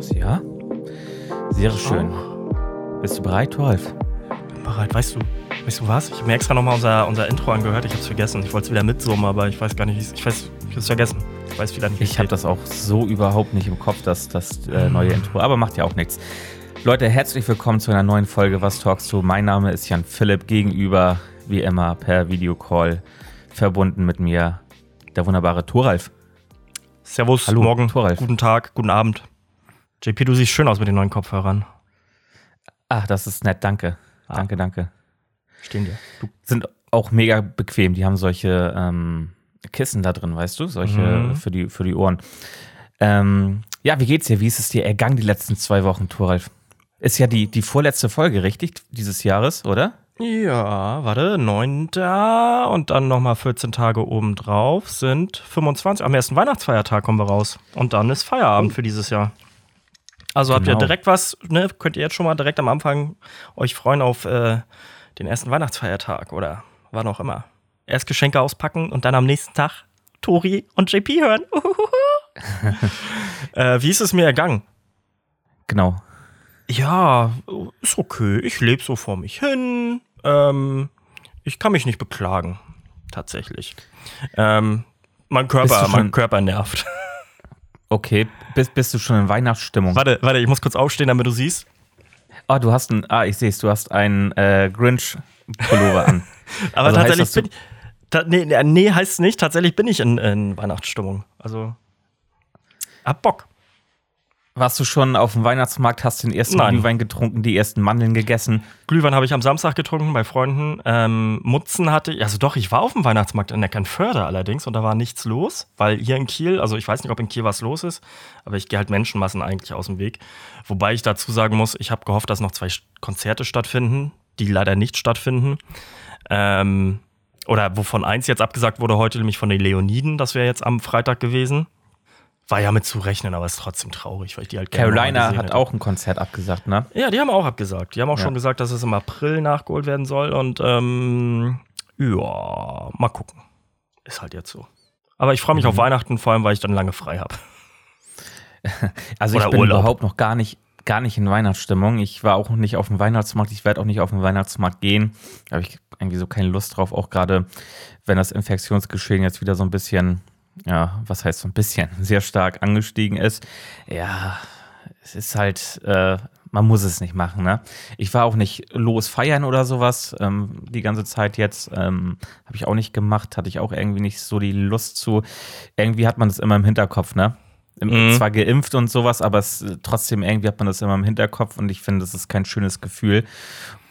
los, ja? Sehr schön. Bist du bereit, Rolf? Bereit, weißt du, weißt du was? Ich habe mir extra nochmal unser, unser Intro angehört, ich habe es vergessen. Ich wollte es wieder mitsummen, aber ich weiß gar nicht, ich weiß, ich habe es vergessen. Ich weiß wieder nicht, Ich habe das auch so überhaupt nicht im Kopf, das, das äh, neue Intro, aber macht ja auch nichts. Leute, herzlich willkommen zu einer neuen Folge Was talkst du? Mein Name ist Jan Philipp, gegenüber, wie immer, per Videocall verbunden mit mir, der wunderbare Thoralf. Servus, Hallo, morgen, Thoralf. guten Tag, guten Abend. JP, du siehst schön aus mit den neuen Kopfhörern. Ach, das ist nett, danke. Ah. Danke, danke. Stehen dir. Du, Sind auch mega bequem. Die haben solche ähm, Kissen da drin, weißt du? Solche Mhm. für, die, für die Ohren. Ähm, ja, wie geht's dir? Wie ist es dir ergangen die letzten zwei Wochen, Thoralf? Ist ja die, die vorletzte Folge, richtig? Dieses Jahres, oder? ja, warte, 9. und dann nochmal 14 Tage obendrauf sind 25. Am ersten Weihnachtsfeiertag kommen wir raus. Und dann ist Feierabend für dieses Jahr. Also habt ihr Genau. direkt was, ne? Könnt ihr jetzt schon mal direkt am Anfang euch freuen auf äh, den ersten Weihnachtsfeiertag oder wann auch immer. Erst Geschenke auspacken und dann am nächsten Tag Tori und JP hören. äh, wie ist es mir ergangen? Genau. Ja, ist okay. Ich lebe so vor mich hin. Ähm, ich kann mich nicht beklagen. Tatsächlich. Ähm, mein Körper, mein Körper nervt. Okay, bist, bist du schon in Weihnachtsstimmung? warte, warte, ich muss kurz aufstehen, damit du siehst. Ah, du hast ein, ah, ich sehe es, du hast einen äh, Grinch-Pullover an. Aber Also heißt tatsächlich du- bin ich. Ta nee, nee, nee, heißt es nicht. Tatsächlich bin ich in, in Weihnachtsstimmung. Also. Hab Bock. Warst du schon auf dem Weihnachtsmarkt, hast den ersten Nein. Glühwein getrunken, die ersten Mandeln gegessen? Glühwein habe ich am Samstag getrunken bei Freunden. Ähm, Mutzen hatte ich, also doch, ich war auf dem Weihnachtsmarkt in Neckernförde allerdings und da war nichts los, weil hier in Kiel, also ich weiß nicht, ob in Kiel was los ist, aber ich gehe halt Menschenmassen eigentlich aus dem Weg. Wobei ich dazu sagen muss, ich habe gehofft, dass noch zwei Konzerte stattfinden, die leider nicht stattfinden. Ähm, oder wovon eins jetzt abgesagt wurde heute, nämlich von den Leoniden, das wäre jetzt am Freitag gewesen. War ja mit zu rechnen, aber ist trotzdem traurig, weil ich die halt Carolina hat hätte. auch ein Konzert abgesagt, ne? Ja, die haben auch abgesagt. Die haben auch Ja. schon gesagt, dass es im April nachgeholt werden soll. Und ähm, ja, mal gucken. Ist halt jetzt so. Aber ich freue mich auf Weihnachten, vor allem, weil ich dann lange frei habe. Also Oder ich bin Urlaub. überhaupt noch gar nicht, gar nicht in Weihnachtsstimmung. Ich war auch nicht auf dem Weihnachtsmarkt. Ich werde auch nicht auf den Weihnachtsmarkt gehen. Da habe ich irgendwie so keine Lust drauf. Auch gerade, wenn das Infektionsgeschehen jetzt wieder so ein bisschen, ja, was heißt so ein bisschen, sehr stark angestiegen ist. Ja, es ist halt, äh, man muss es nicht machen, ne? Ich war auch nicht los feiern oder sowas ähm, die ganze Zeit jetzt. Ähm, habe ich auch nicht gemacht. Hatte ich auch irgendwie nicht so die Lust zu. Irgendwie hat man das immer im Hinterkopf, ne? Mhm. Zwar geimpft und sowas, aber es, trotzdem irgendwie hat man das immer im Hinterkopf und ich finde, das ist kein schönes Gefühl.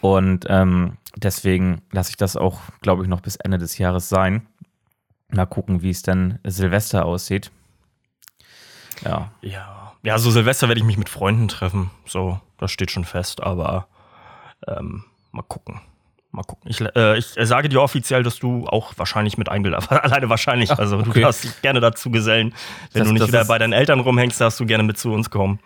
Und ähm, deswegen lasse ich das auch, glaube ich, noch bis Ende des Jahres sein. Mal gucken, wie es dann Silvester aussieht. Ja. Ja. Ja, so Silvester werde ich mich mit Freunden treffen. So, das steht schon fest, aber ähm, mal gucken. Mal gucken. Ich, äh, ich sage dir offiziell, dass du auch wahrscheinlich mit eingeladen Alleine wahrscheinlich. Also okay. du darfst dich gerne dazu gesellen. Wenn Das- du nicht wieder bei deinen Eltern rumhängst, darfst du gerne mit zu uns kommen.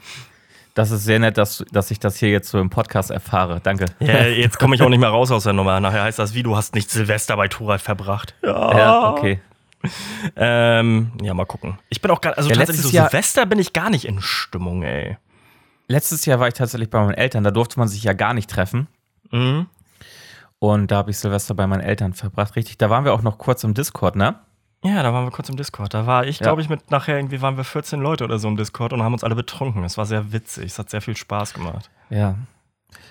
Das ist sehr nett, dass, dass ich das hier jetzt so im Podcast erfahre. Danke. Ja, jetzt komme ich auch nicht mehr raus aus der Nummer. Nachher heißt das, wie du hast nicht Silvester bei Thoralf verbracht. Ja, Ja, okay. Ähm, ja, mal gucken. Ich bin auch gar, also Ja, tatsächlich so letztes Jahr- Silvester bin ich gar nicht in Stimmung, ey. Letztes Jahr war ich tatsächlich bei meinen Eltern, da durfte man sich ja gar nicht treffen. Mhm. Und da habe ich Silvester bei meinen Eltern verbracht. Richtig, da waren wir auch noch kurz im Discord, ne? Ja, da waren wir kurz im Discord. Da war ich, Ja. glaube ich, mit nachher irgendwie waren wir 14 Leute oder so im Discord und haben uns alle betrunken. Es war sehr witzig. Es hat sehr viel Spaß gemacht. Ja.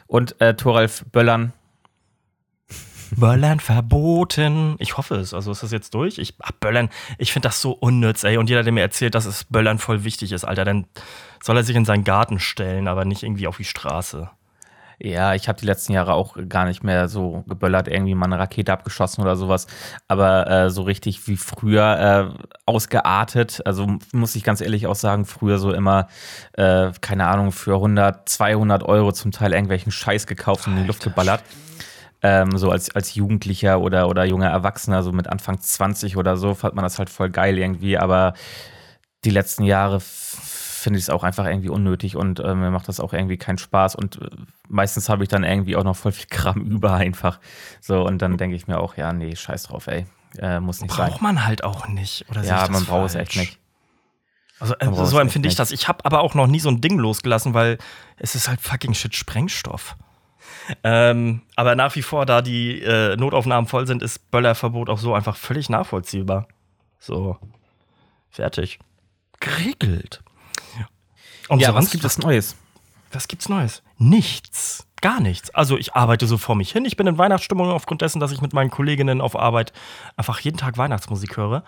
Und äh, Thoralf Böllern, Böllern verboten. Ich hoffe es. Also ist das jetzt durch? Ich, ach, Böllern, ich finde das so unnütz, ey. Und jeder, der mir erzählt, dass es Böllern voll wichtig ist, Alter, dann soll er sich in seinen Garten stellen, aber nicht irgendwie auf die Straße. Ja, ich habe die letzten Jahre auch gar nicht mehr so geböllert, irgendwie mal eine Rakete abgeschossen oder sowas. Aber äh, so richtig wie früher äh, ausgeartet. Also muss ich ganz ehrlich auch sagen, früher so immer, äh, keine Ahnung, für 100, 200 Euro zum Teil irgendwelchen Scheiß gekauft und in die Luft geballert. Ähm, so als, als Jugendlicher oder, oder junger Erwachsener, so mit Anfang 20 oder so, fand man das halt voll geil irgendwie. Aber die letzten Jahre finde ich es auch einfach irgendwie unnötig und äh, mir macht das auch irgendwie keinen Spaß. Und äh, meistens habe ich dann irgendwie auch noch voll viel Kram über einfach. So, und dann denke ich mir auch, ja, nee, scheiß drauf, ey. Äh, muss nicht sein. Braucht man halt auch nicht. Oder Ja, man braucht es echt nicht. Also äh, so empfinde ich das. Ich habe aber auch noch nie so ein Ding losgelassen, weil es ist halt fucking shit Sprengstoff. Ähm, aber nach wie vor, da die äh, Notaufnahmen voll sind, ist Böllerverbot auch so einfach völlig nachvollziehbar. So, fertig. Geregelt. Und ja, was gibt es Neues? Was gibt's Neues? Nichts. Gar nichts. Also ich arbeite so vor mich hin. Ich bin in Weihnachtsstimmung aufgrund dessen, dass ich mit meinen Kolleginnen auf Arbeit einfach jeden Tag Weihnachtsmusik höre.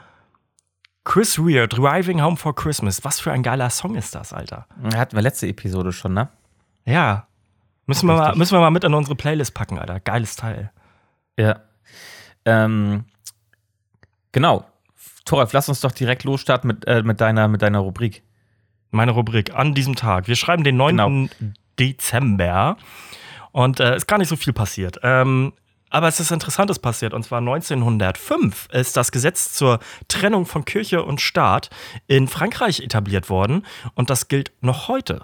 Chris Rea, Driving Home for Christmas. Was für ein geiler Song ist das, Alter. Hatten wir letzte Episode schon, ne? Ja. Müssen wir, mal, müssen wir mal mit in unsere Playlist packen, Alter. Geiles Teil. Ja. Ähm, genau. Toralf, lass uns doch direkt losstarten mit, äh, mit, deiner, mit deiner Rubrik. Meine Rubrik an diesem Tag. Wir schreiben den 9. Genau. Dezember. Und äh, ist gar nicht so viel passiert. Ähm, aber es ist Interessantes passiert. Und zwar 1905 ist das Gesetz zur Trennung von Kirche und Staat in Frankreich etabliert worden. Und das gilt noch heute.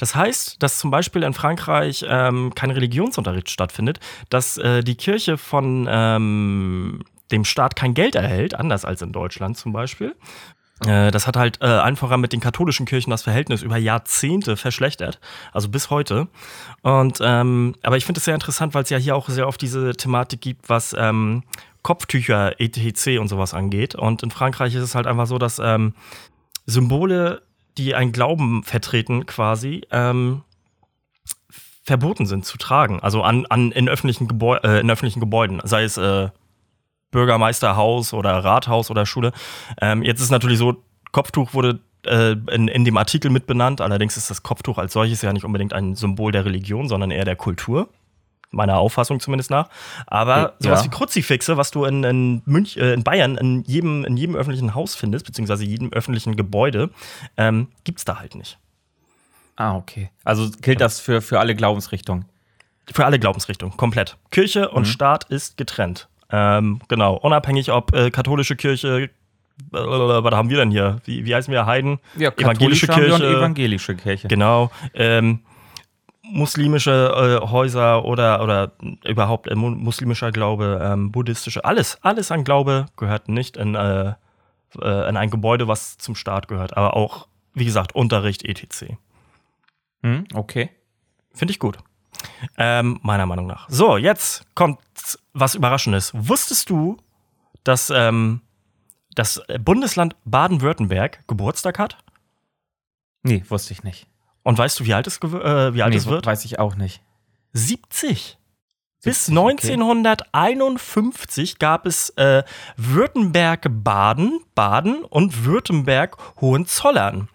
Das heißt, dass zum Beispiel in Frankreich ähm, kein Religionsunterricht stattfindet, dass äh, die Kirche von ähm, dem Staat kein Geld erhält, anders als in Deutschland zum Beispiel. Äh, das hat halt äh, einfacher mit den katholischen Kirchen das Verhältnnis über Jahrzehnte verschlechtert, also bis heute. Und ähm, aber ich finde es sehr interessant, weil es ja hier auch sehr oft diese Thematik gibt, was ähm, Kopftücher, etc. und sowas angeht. Und in Frankreich ist es halt einfach so, dass ähm, Symbole, die einen Glauben vertreten, quasi ähm, verboten sind zu tragen. Also an, an in öffentlichen Gebäu äh, in öffentlichen Gebäuden, sei es äh, Bürgermeisterhaus oder Rathaus oder Schule. Ähm, jetzt ist natürlich so, Kopftuch wurde äh, in, in dem Artikel mitbenannt. Allerdings ist das Kopftuch als solches ja nicht unbedingt ein Symbol der Religion, sondern eher der Kultur. Meiner Auffassung zumindest nach. Aber ja. sowas wie Kruzifixe, was du in, in, Münch, äh, in Bayern in jedem, in jedem öffentlichen Haus findest, beziehungsweise jedem öffentlichen Gebäude, ähm, es da halt nicht. Ah, okay. Also gilt das für, für alle Glaubensrichtungen? Für alle Glaubensrichtungen, komplett. Kirche und mhm. Staat ist getrennt. Ähm, genau, unabhängig ob äh, katholische Kirche, äh, was haben wir denn hier? Wie, wie heißen wir? Heiden? Ja, evangelische Kirche. evangelische Kirche. Genau. Ähm, muslimische äh, Häuser oder, oder überhaupt äh, muslimischer Glaube, ähm, buddhistische, alles, alles an Glaube gehört nicht in, äh, äh, in ein Gebäude, was zum Staat gehört, aber auch, wie gesagt, Unterricht, etc. Hm, okay. Finde ich gut. Ähm, meiner Meinung nach. So, jetzt kommt was Überraschendes. Wusstest du, dass ähm, das Bundesland Baden-Württemberg Geburtstag hat? Nee, wusste ich nicht. Und weißt du, wie alt es, äh, wie alt nee, es wird? Weiß ich auch nicht. 70. Bis 1951 okay. gab es äh, Württemberg-Baden, Baden und Württemberg-Hohenzollern.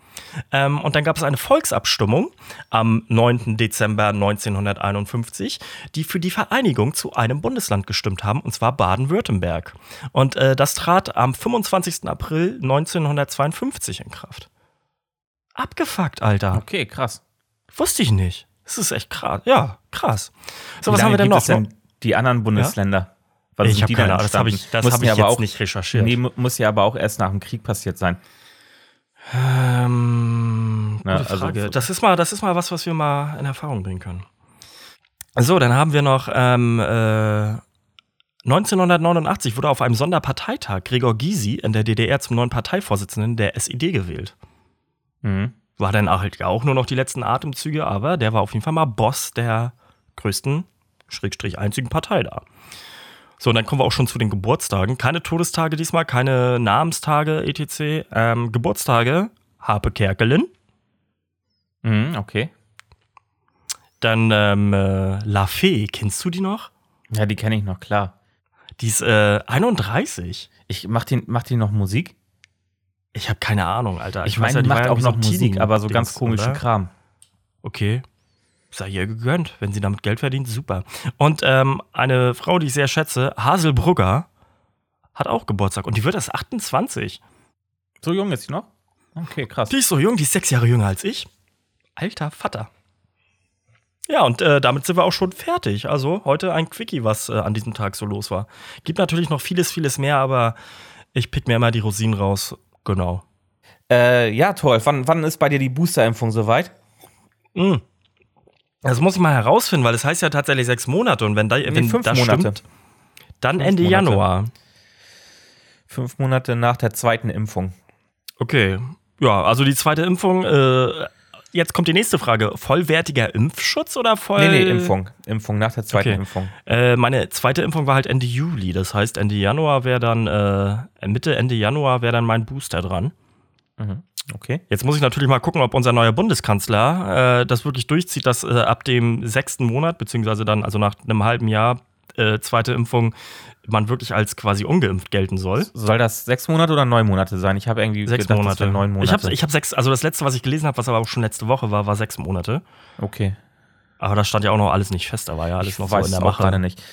Ähm, und dann gab es eine Volksabstimmung am 9. Dezember 1951, die für die Vereinigung zu einem Bundesland gestimmt haben, und zwar Baden-Württemberg. Und äh, das trat am 25. April 1952 in Kraft. Abgefuckt, Alter. Okay, krass. Wusste ich nicht. Das ist echt krass. Ja, krass. So, was haben wir denn noch? Denn die anderen Bundesländer. Ja? ich habe keine Ahnung, das habe ich, das hab ich jetzt auch, nicht recherchiert. Nee, muss ja aber auch erst nach dem Krieg passiert sein. Ähm, gute ja, also Frage. Das ist, mal, das ist mal was, was wir mal in Erfahrung bringen können. So, dann haben wir noch ähm, äh, 1989 wurde auf einem Sonderparteitag Gregor Gysi in der DDR zum neuen Parteivorsitzenden der SED gewählt. Mhm. War dann halt auch nur noch die letzten Atemzüge, aber der war auf jeden Fall mal Boss der größten, schrägstrich einzigen Partei da. So, und dann kommen wir auch schon zu den Geburtstagen. Keine Todestage diesmal, keine Namenstage, etc. Ähm, Geburtstage, Harpe Kerkelin. Mhm, okay. Dann ähm, äh, La Fee, kennst du die noch? Ja, die kenne ich noch, klar. Die ist äh, 31. Ich, macht, die, macht die noch Musik? Ich habe keine Ahnung, Alter. Ich, ich meine, ja, die macht auch noch Musik, aber so ganz komischen Kram. Okay sei ihr gegönnt. Wenn sie damit Geld verdient, super. Und ähm, eine Frau, die ich sehr schätze, Hasel Brugger, hat auch Geburtstag und die wird erst 28. So jung ist sie noch? Okay, krass. Die ist so jung, die ist sechs Jahre jünger als ich. Alter Vater. Ja, und äh, damit sind wir auch schon fertig. Also heute ein Quickie, was äh, an diesem Tag so los war. Gibt natürlich noch vieles, vieles mehr, aber ich pick mir immer die Rosinen raus. Genau. Äh, ja, toll. Wann, wann ist bei dir die Boosterimpfung soweit? Mhm. Das muss ich mal herausfinden, weil es das heißt ja tatsächlich sechs Monate und wenn, da, wenn fünf das Monate. stimmt, dann fünf Ende Monate. Januar. Fünf Monate nach der zweiten Impfung. Okay. Ja, also die zweite Impfung. Äh, jetzt kommt die nächste Frage. Vollwertiger Impfschutz oder voll? Nee, nee, Impfung. Impfung nach der zweiten Okay. Impfung. Äh, meine zweite Impfung war halt Ende Juli. Das heißt, Ende Januar wäre dann, äh, Mitte, Ende Januar wäre dann mein Booster dran. Okay. Jetzt muss ich natürlich mal gucken, ob unser neuer Bundeskanzler äh, das wirklich durchzieht, dass äh, ab dem sechsten Monat, beziehungsweise dann, also nach einem halben Jahr, äh, zweite Impfung, man wirklich als quasi ungeimpft gelten soll. Soll das sechs Monate oder neun Monate sein? Ich habe irgendwie Sechs gedacht, das Monate. wären neun Monate. Ich habe ich hab sechs, also das letzte, was ich gelesen habe, was aber auch schon letzte Woche war, war sechs Monate. okay. Aber da stand ja auch noch alles nicht fest, da war ja alles Ich noch so in der Mache. gerade nicht.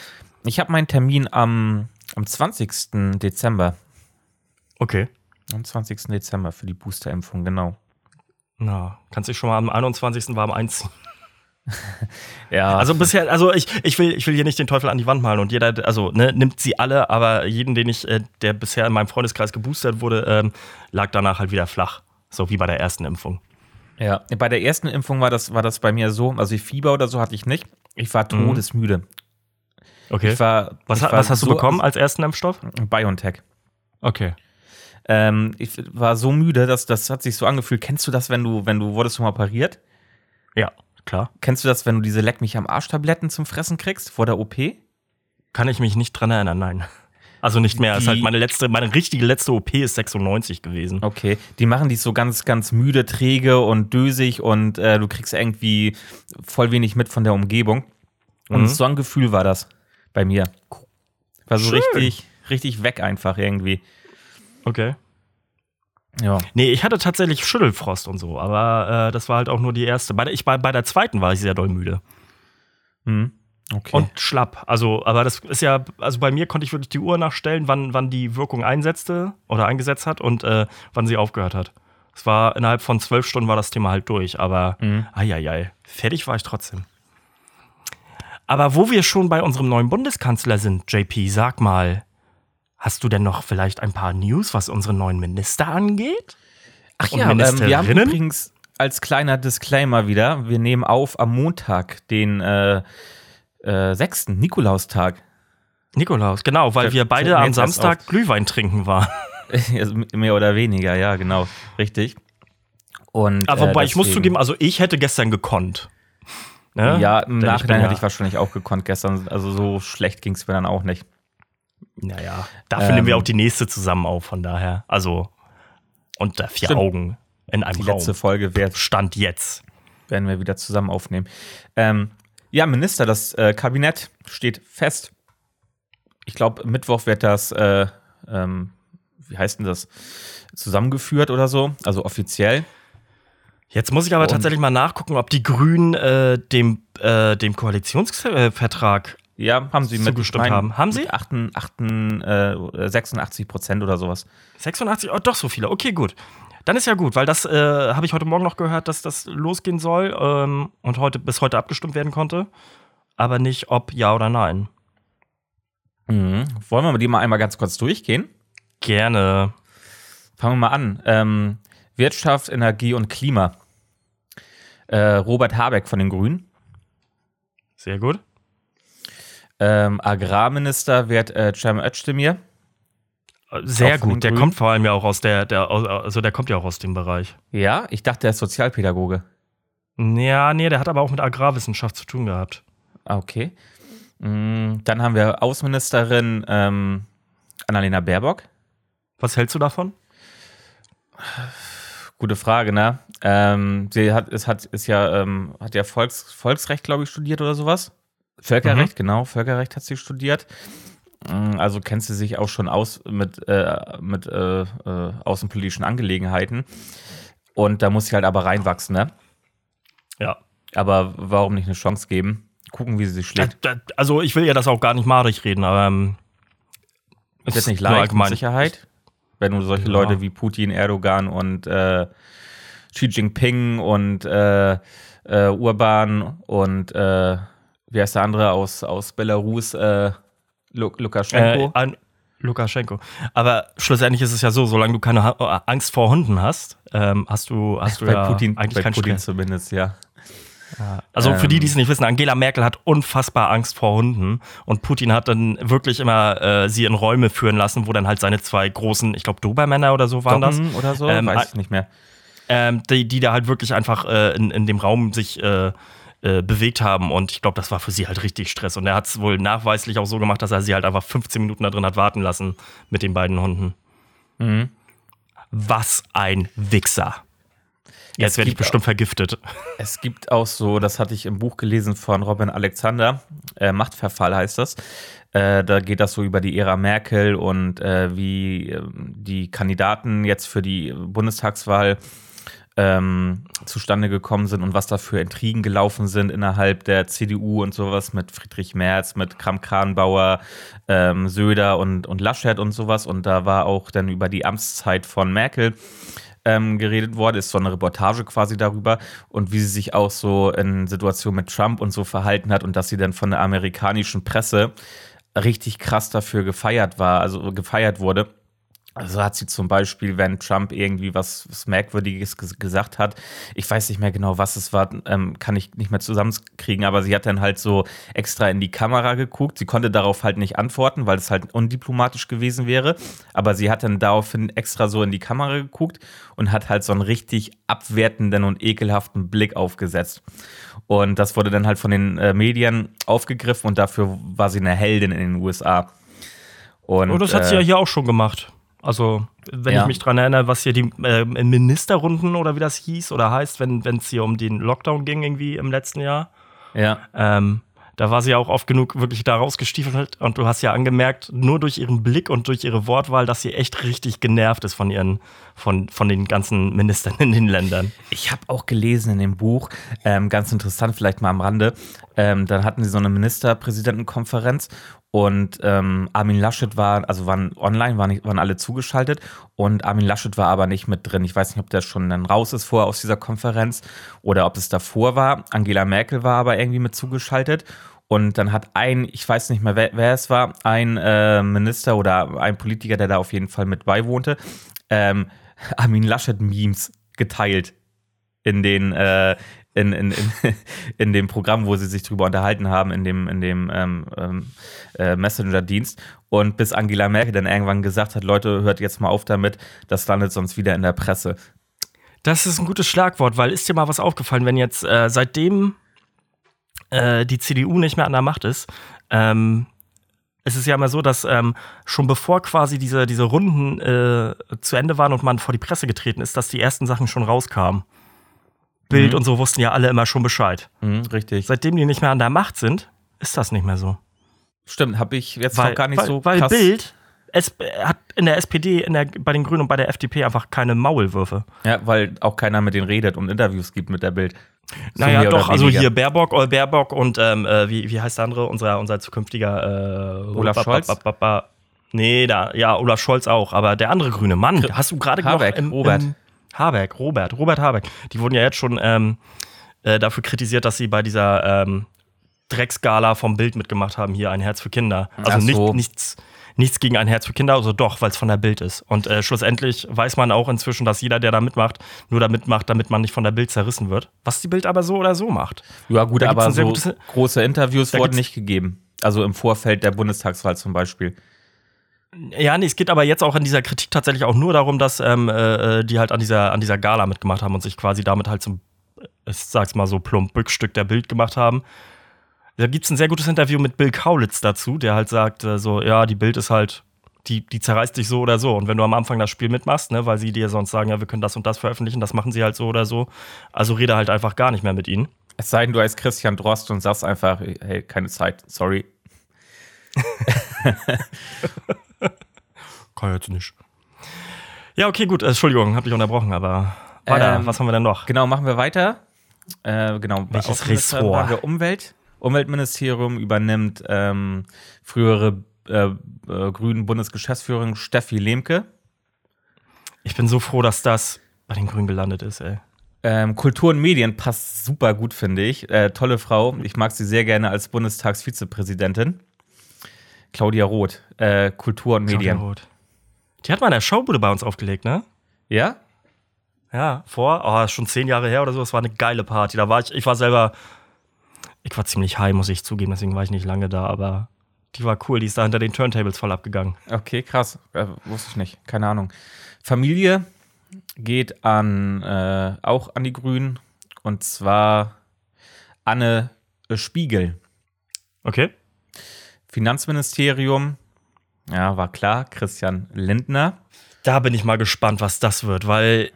Ich habe meinen Termin am, am 20. Dezember. Okay. Am 20. Dezember für die Boosterimpfung, genau. Na, kannst dich schon mal am 21. warm einziehen. Ja, Also bisher, also ich, ich, will, ich will hier nicht den Teufel an die Wand malen und jeder, also ne, nimmt sie alle, aber jeden, den ich, äh, der bisher in meinem Freundeskreis geboostert wurde, ähm, lag danach halt wieder flach. So wie bei der ersten Impfung. ja. Bei der ersten Impfung war das, war das bei mir so, also Fieber oder so hatte ich nicht. Ich war Mhm. todesmüde. Okay. Ich war, was, ich war was hast du so bekommen als ersten Impfstoff? BioNTech. Okay. Ähm, ich war so müde, dass das hat sich so angefühlt. Kennst du das, wenn du, wenn du wurdest du mal operiert? Ja, klar. Kennst du das, wenn du diese Leck mich am Arsch-Tabletten zum Fressen kriegst vor der OP? Kann ich mich nicht dran erinnern, nein. Also nicht mehr. Es ist Die- halt meine letzte, meine richtige letzte OP ist 96 gewesen. Okay, die machen dich so ganz, ganz müde, träge und dösig und äh, du kriegst irgendwie voll wenig mit von der Umgebung. Und Mhm. so ein Gefühl war das bei mir. War so Schön. richtig, richtig weg einfach irgendwie. Okay. Ja. Nee, ich hatte tatsächlich Schüttelfrost und so, aber äh, das war halt auch nur die erste. Bei der, ich, bei, bei der zweiten war ich sehr doll müde. Hm. Okay. Und schlapp. Also, aber das ist ja, also bei mir konnte ich wirklich die Uhr nachstellen, wann, wann die Wirkung einsetzte oder eingesetzt hat und äh, wann sie aufgehört hat. Es war innerhalb von zwölf Stunden war das Thema halt durch, aber Mhm. eieiei, fertig war ich trotzdem. Aber wo wir schon bei unserem neuen Bundeskanzler sind, JP, sag mal, hast du denn noch vielleicht ein paar News, was unseren neuen Minister angeht? Ach und ja, ähm, wir haben übrigens als kleiner Disclaimer wieder, wir nehmen auf am Montag, den äh, äh, 6. Nikolaustag. Nikolaus, genau, weil wir beide am Samstag Glühwein trinken waren. mehr oder weniger, ja, genau. Richtig. Und, Aber wobei äh, ich muss zugeben, also ich hätte gestern gekonnt. Ne? Ja, im Nachhinein bin hätte ja- ich wahrscheinlich auch gekonnt gestern. Also so schlecht ging es mir dann auch nicht. Naja, dafür Ähm, nehmen wir auch die nächste zusammen auf, von daher. Also unter vier Stimmt. Augen in einem Die Raum. letzte Folge wird, Stand jetzt. werden wir wieder zusammen aufnehmen. Ähm, ja, Minister, das äh, Kabinett steht fest. Ich glaube, Mittwoch wird das, äh, ähm, wie heißt denn das, zusammengeführt oder so, also offiziell. Jetzt muss ich aber Und- tatsächlich mal nachgucken, ob die Grünen äh, dem, äh, dem Koalitionsvertrag. Ja, haben sie mit Zugestimmt mein- haben. Haben sie? Mit 8, 8, äh, 86 Prozent oder sowas. 86, oh, doch so viele. Okay, gut. Dann ist ja gut, weil das äh, habe ich heute Morgen noch gehört, dass das losgehen soll ähm, und heute bis heute abgestimmt werden konnte. Aber nicht, ob ja oder nein. Mhm. Wollen wir die mal einmal ganz kurz durchgehen? Gerne. Fangen wir mal an. Ähm, Wirtschaft, Energie und Klima. Äh, Robert Habeck von den Grünen. Sehr gut. Ähm, Agrarminister wird äh, Cem Özdemir. Sehr gut. Der kommt vor allem ja auch aus der, der, also der kommt ja auch aus dem Bereich. Ja, ich dachte, er ist Sozialpädagoge. Ja, nee, der hat aber auch mit Agrarwissenschaft zu tun gehabt. Ah, okay. Mm, Dann haben wir Außenministerin ähm, Annalena Baerbock. Was hältst du davon? Gute Frage, ne? Ähm, sie hat, es hat, ist ja, ähm, hat ja Volks, Volksrecht, glaube ich, studiert oder sowas. Völkerrecht, genau, Völkerrecht hat sie studiert. Mm, Also kennt sie sich auch schon aus mit, äh, mit äh, äh, außenpolitischen Angelegenheiten. Und da muss sie halt aber reinwachsen, ne? Ja. Aber warum nicht eine Chance geben? Gucken, wie sie sich schlägt. Also ich will ja das auch gar nicht madig reden, aber ähm, Ist jetzt nicht leicht, mit. Sicherheit. Wenn du solche Ja. Leute wie Putin, Erdogan und äh, Xi Jinping und äh, äh, Urban und äh, wie heißt der andere aus, aus Belarus, äh, Lu Lukaschenko? Äh, an Lukaschenko. Aber schlussendlich ist es ja so, solange du keine ha Angst vor Hunden hast, ähm, hast du, hast du bei ja Putin, eigentlich bei keinen Putin Stress. zumindest, ja. Also für die, Ähm. die es nicht wissen, Angela Merkel hat unfassbar Angst vor Hunden und Putin hat dann wirklich immer äh, sie in Räume führen lassen, wo dann halt seine zwei großen, ich glaube Dobermänner oder so waren das. Doggen oder so, Ähm, weiß ich nicht mehr. ähm, die, die da halt wirklich einfach äh, in, in dem Raum sich äh, äh, bewegt haben. Und ich glaube, das war für sie halt richtig Stress. Und er hat es wohl nachweislich auch so gemacht, dass er sie halt einfach 15 Minuten da drin hat warten lassen mit den beiden Hunden. Mhm. Was ein Wichser. Jetzt werde ich bestimmt auch, vergiftet. Es gibt auch so, das hatte ich im Buch gelesen von Robin Alexander, äh, Machtverfall heißt das. Äh, da geht das so über die Ära Merkel und äh, wie ähm, die Kandidaten jetzt für die Bundestagswahl ähm, zustande gekommen sind und was da für Intrigen gelaufen sind innerhalb der CDU und sowas mit Friedrich Merz, mit Kram-Karrenbauer, ähm, Söder und, und Laschet und sowas. Und da war auch dann über die Amtszeit von Merkel ähm, geredet worden, ist so eine Reportage quasi darüber und wie sie sich auch so in Situationen mit Trump und so verhalten hat und dass sie dann von der amerikanischen Presse richtig krass dafür gefeiert war, also gefeiert wurde also hat sie zum Beispiel, wenn Trump irgendwie was, was Merkwürdiges gesagt hat, ich weiß nicht mehr genau, was es war, ähm, kann ich nicht mehr zusammenkriegen, aber sie hat dann halt so extra in die Kamera geguckt. Sie konnte darauf halt nicht antworten, weil es halt undiplomatisch gewesen wäre. Aber sie hat dann daraufhin extra so in die Kamera geguckt und hat halt so einen richtig abwertenden und ekelhaften Blick aufgesetzt. Und das wurde dann halt von den äh, Medien aufgegriffen und dafür war sie eine Heldin in den USA. Und, oh, das hat äh, sie ja hier auch schon gemacht. Also, wenn ja. ich mich daran erinnere, was hier die äh, Ministerrunden oder wie das hieß oder heißt, wenn es hier um den Lockdown ging, irgendwie im letzten Jahr. Ja. Ähm, da war sie ja auch oft genug wirklich da rausgestiefelt und du hast ja angemerkt, nur durch ihren Blick und durch ihre Wortwahl, dass sie echt richtig genervt ist von ihren, von, von den ganzen Ministern in den Ländern. Ich habe auch gelesen in dem Buch, ähm, ganz interessant, vielleicht mal am Rande, ähm, dann hatten sie so eine Ministerpräsidentenkonferenz und ähm, Armin Laschet war, also waren online, waren, nicht, waren alle zugeschaltet und Armin Laschet war aber nicht mit drin. Ich weiß nicht, ob der schon dann raus ist vorher aus dieser Konferenz oder ob es davor war. Angela Merkel war aber irgendwie mit zugeschaltet. Und dann hat ein, ich weiß nicht mehr, wer, wer es war, ein äh, Minister oder ein Politiker, der da auf jeden Fall mit beiwohnte, ähm, Armin Laschet-Memes geteilt in den, äh, in, in, in, in dem Programm, wo sie sich drüber unterhalten haben, in dem, in dem ähm, ähm, äh, Messenger-Dienst. Und bis Angela Merkel dann irgendwann gesagt hat, Leute, hört jetzt mal auf damit, das landet sonst wieder in der Presse. Das ist ein gutes Schlagwort, weil ist dir mal was aufgefallen, wenn jetzt äh, seitdem äh, die CDU nicht mehr an der Macht ist, ähm, es ist ja immer so, dass ähm, schon bevor quasi diese, diese Runden äh, zu Ende waren und man vor die Presse getreten ist, dass die ersten Sachen schon rauskamen. Bild mhm. und so wussten ja alle immer schon Bescheid. Mhm, richtig. Seitdem die nicht mehr an der Macht sind, ist das nicht mehr so. Stimmt, habe ich jetzt weil, noch gar nicht weil, so weil krass. Bild es hat in der SPD, in der, bei den Grünen und bei der FDP einfach keine Maulwürfe. Ja, weil auch keiner mit denen redet und Interviews gibt mit der Bild. Naja, doch, also hier Baerbock, äh, Baerbock und ähm, äh, wie, wie heißt der andere? Unser, unser zukünftiger äh, Olaf Scholz. Ba, ba, ba, nee, da, ja, Olaf Scholz auch, aber der andere Grüne Mann, hast du gerade noch im, Robert. Im, Habeck, Robert, Robert Habeck. Die wurden ja jetzt schon ähm, äh, dafür kritisiert, dass sie bei dieser ähm, Drecksgala vom Bild mitgemacht haben, hier ein Herz für Kinder. Also so. nicht, nichts, nichts gegen ein Herz für Kinder, also doch, weil es von der Bild ist. Und äh, schlussendlich weiß man auch inzwischen, dass jeder, der da mitmacht, nur da mitmacht, damit man nicht von der Bild zerrissen wird. Was die Bild aber so oder so macht. Ja, gut, aber so gutes, große Interviews wurden nicht gegeben. Also im Vorfeld der Bundestagswahl zum Beispiel. Ja, nee, es geht aber jetzt auch in dieser Kritik tatsächlich auch nur darum, dass ähm, äh, die halt an dieser, an dieser Gala mitgemacht haben und sich quasi damit halt zum, ich sag's mal so plump, Bückstück der Bild gemacht haben. Da gibt's ein sehr gutes Interview mit Bill Kaulitz dazu, der halt sagt, äh, so, ja, die Bild ist halt, die, die zerreißt dich so oder so. Und wenn du am Anfang das Spiel mitmachst, ne, weil sie dir sonst sagen, ja, wir können das und das veröffentlichen, das machen sie halt so oder so. Also rede halt einfach gar nicht mehr mit ihnen. Es sei denn, du heißt Christian Drost und sagst einfach, hey, keine Zeit, sorry. Kann jetzt nicht. Ja, okay, gut. Entschuldigung, hab dich unterbrochen, aber weiter. Ähm, Was haben wir denn noch? Genau, machen wir weiter. Äh, genau, welches Ressort? Umwelt. Umweltministerium übernimmt ähm, frühere äh, äh, grünen Bundesgeschäftsführerin Steffi Lemke. Ich bin so froh, dass das bei den Grünen gelandet ist, ey. Ähm, Kultur und Medien passt super gut, finde ich. Äh, tolle Frau. Ich mag sie sehr gerne als Bundestagsvizepräsidentin. Claudia Roth, äh, Kultur und Medien. Claudia Roth. Die hat mal in der Showbude bei uns aufgelegt, ne? Ja? Ja, vor, oh, schon zehn Jahre her oder so. Das war eine geile Party. Da war ich, ich war selber, ich war ziemlich high, muss ich zugeben, deswegen war ich nicht lange da, aber die war cool. Die ist da hinter den Turntables voll abgegangen. Okay, krass. Äh, wusste ich nicht. Keine Ahnung. Familie, geht an äh, auch an die Grünen und zwar Anne Spiegel. Okay. Finanzministerium, ja, war klar, Christian Lindner. Da bin ich mal gespannt, was das wird, weil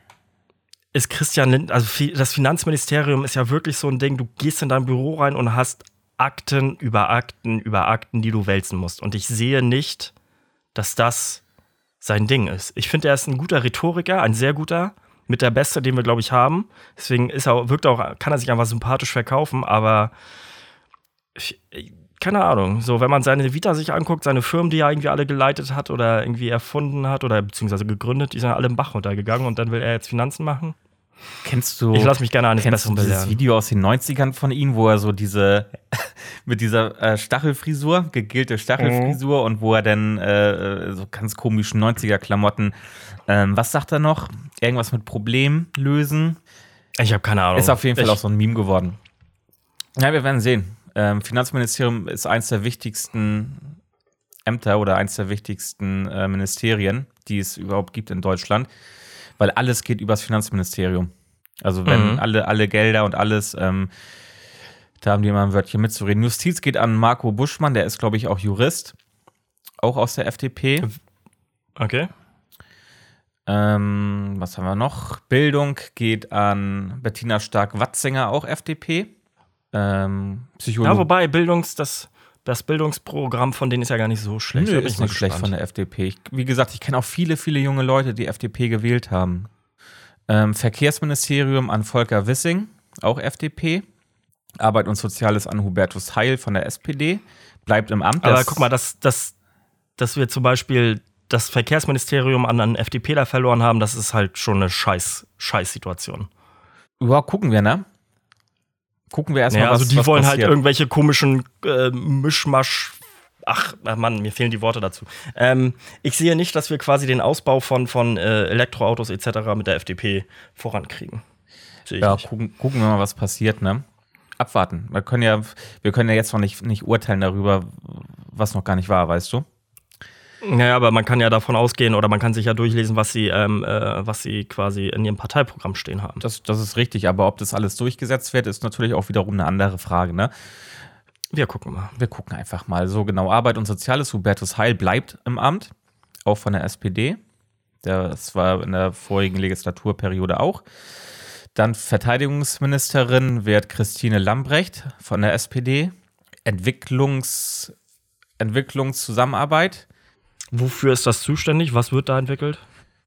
ist Christian Lindner, also das Finanzministerium ist ja wirklich so ein Ding, du gehst in dein Büro rein und hast Akten über Akten über Akten, die du wälzen musst. Und ich sehe nicht, dass das sein Ding ist. Ich finde, er ist ein guter Rhetoriker, ein sehr guter, mit der Beste, den wir, glaube ich, haben. Deswegen ist er, wirkt auch, kann er sich einfach sympathisch verkaufen, aber keine Ahnung, so wenn man seine Vita sich anguckt, seine Firmen, die er irgendwie alle geleitet hat oder irgendwie erfunden hat oder beziehungsweise gegründet, die sind alle im Bach runtergegangen und dann will er jetzt Finanzen machen. Kennst du. Ich lasse mich gerne eines kennst Besseren du dieses belehren. Video aus den 90ern von ihm, wo er so diese mit dieser äh, Stachelfrisur, gegelte Stachelfrisur und wo er dann äh, so ganz komischen 90er-Klamotten. Ähm, was sagt er noch? Irgendwas mit Problem lösen. Ich habe keine Ahnung. Ist auf jeden Fall ich, auch so ein Meme geworden. Ja, wir werden sehen. Ähm, Finanzministerium ist eins der wichtigsten Ämter oder eins der wichtigsten äh, Ministerien, die es überhaupt gibt in Deutschland, weil alles geht übers Finanzministerium. Also wenn Mhm. alle, alle Gelder und alles, ähm, da haben die immer ein Wörtchen mitzureden. Justiz geht an Marco Buschmann, der ist, glaube ich, auch Jurist, auch aus der FDP. Okay. Ähm, was haben wir noch? Bildung geht an Bettina Stark-Watzinger, auch FDP. Ähm, Psychologie. Ja, wobei Bildungs, das, das Bildungsprogramm von denen ist ja gar nicht so schlecht. Nö, Da ist nicht schlecht von der FDP. Ich, wie gesagt, ich kenne auch viele, viele junge Leute, die FDP gewählt haben. Ähm, Verkehrsministerium an Volker Wissing, auch FDP. Arbeit und Soziales an Hubertus Heil von der SPD. Bleibt im Amt. Aber guck mal, dass, dass, dass wir zum Beispiel das Verkehrsministerium an einen FDPler verloren haben, das ist halt schon eine scheiß, scheiß Situation. Ja, gucken wir, ne? Gucken wir erstmal, Ja, also was die was wollen halt passiert. irgendwelche komischen äh, Mischmasch. Ach, ach Mann, mir fehlen die Worte dazu. Ähm, ich sehe nicht, dass wir quasi den Ausbau von, von äh, Elektroautos etc. mit der FDP vorankriegen. Sehe ich Ja, nicht. gucken, gucken wir mal, was passiert, ne? Abwarten. Wir können ja, wir können ja jetzt noch nicht, nicht urteilen darüber, was noch gar nicht war, weißt du? Naja, aber man kann ja davon ausgehen oder man kann sich ja durchlesen, was sie, ähm, äh, was sie quasi in ihrem Parteiprogramm stehen haben. Das, das ist richtig, aber ob das alles durchgesetzt wird, ist natürlich auch wiederum eine andere Frage, ne? Wir gucken mal. Wir gucken einfach mal. So genau, Arbeit und Soziales. Hubertus Heil bleibt im Amt, auch von der SPD. Das war in der vorigen Legislaturperiode auch. Dann Verteidigungsministerin wird Christine Lambrecht von der SPD. Entwicklungs, Entwicklungszusammenarbeit. Wofür ist das zuständig? Was wird da entwickelt?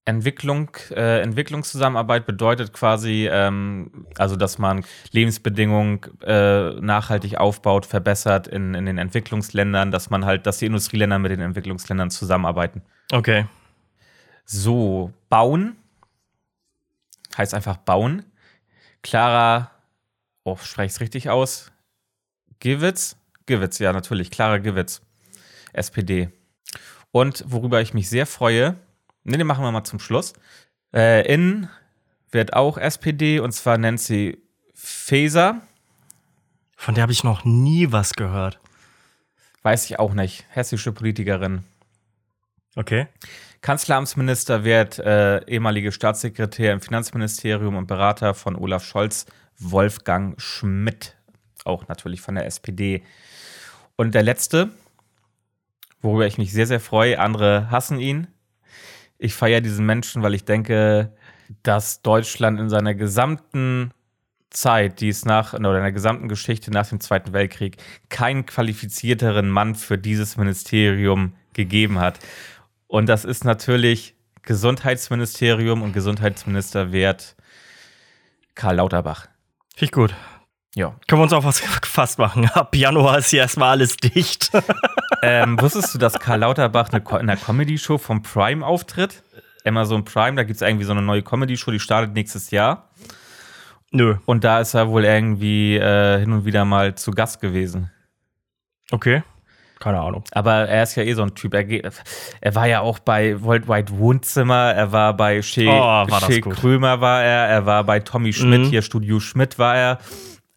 Entwicklung, äh, Entwicklungszusammenarbeit bedeutet quasi, ähm, also dass man Lebensbedingungen äh, nachhaltig aufbaut, verbessert in, in den Entwicklungsländern, dass man halt, dass die Industrieländer mit den Entwicklungsländern zusammenarbeiten. Okay. So, bauen heißt einfach bauen. Clara, oh, spreche ich es richtig aus? Gewitz? Gewitz, ja, natürlich. Clara Gewitz, SPD. Und worüber ich mich sehr freue, ne, den machen wir mal zum Schluss. Äh, in wird auch SPD und zwar Nancy Faeser. Von der habe ich noch nie was gehört. Weiß ich auch nicht. Hessische Politikerin. Okay. Kanzleramtsminister wird äh, ehemalige Staatssekretär im Finanzministerium und Berater von Olaf Scholz, Wolfgang Schmidt, auch natürlich von der SPD. Und der letzte, worüber ich mich sehr, sehr freue, andere hassen ihn. Ich feiere diesen Menschen, weil ich denke, dass Deutschland in seiner gesamten Zeit, die es nach, oder in der gesamten Geschichte nach dem Zweiten Weltkrieg, keinen qualifizierteren Mann für dieses Ministerium gegeben hat. Und das ist natürlich Gesundheitsministerium und Gesundheitsminister wird Karl Lauterbach. Finde ich gut. Ja. Können wir uns auch was gefasst machen. Ab Januar ist hier erstmal alles dicht. ähm, wusstest du, dass Karl Lauterbach in einer Comedy-Show vom Prime auftritt? Amazon Prime, da gibt es irgendwie so eine neue Comedy-Show, die startet nächstes Jahr. Nö. Und da ist er wohl irgendwie äh, hin und wieder mal zu Gast gewesen. Okay. Keine Ahnung. Aber er ist ja eh so ein Typ. Er, er war ja auch bei Worldwide Wohnzimmer, er war bei Shea, Oh, war Shea. Krömer war er, er war bei Tommy Schmidt, Mhm. hier Studio Schmidt war er.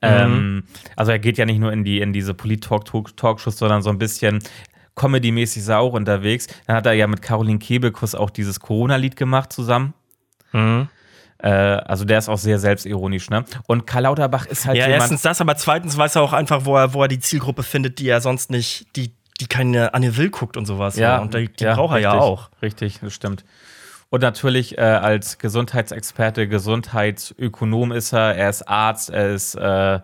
Ähm, also er geht ja nicht nur in die in diese Polit-Talk-Talkshows, sondern so ein bisschen Comedy-mäßig ist er auch unterwegs. Dann hat er ja mit Caroline Kebekus auch dieses Corona-Lied gemacht zusammen. Mhm. Äh, also der ist auch sehr selbstironisch, ne? Und Karl Lauterbach ist halt ja, jemand. Erstens das, aber zweitens weiß er auch einfach, wo er, wo er die Zielgruppe findet, die er sonst nicht, die, die keine Anne Will guckt und sowas. Ja, ja. und die, die ja, braucht er richtig, ja auch. Richtig, das stimmt. Und natürlich äh, als Gesundheitsexperte, Gesundheitsökonom ist er. Er ist Arzt, er ist, äh, äh,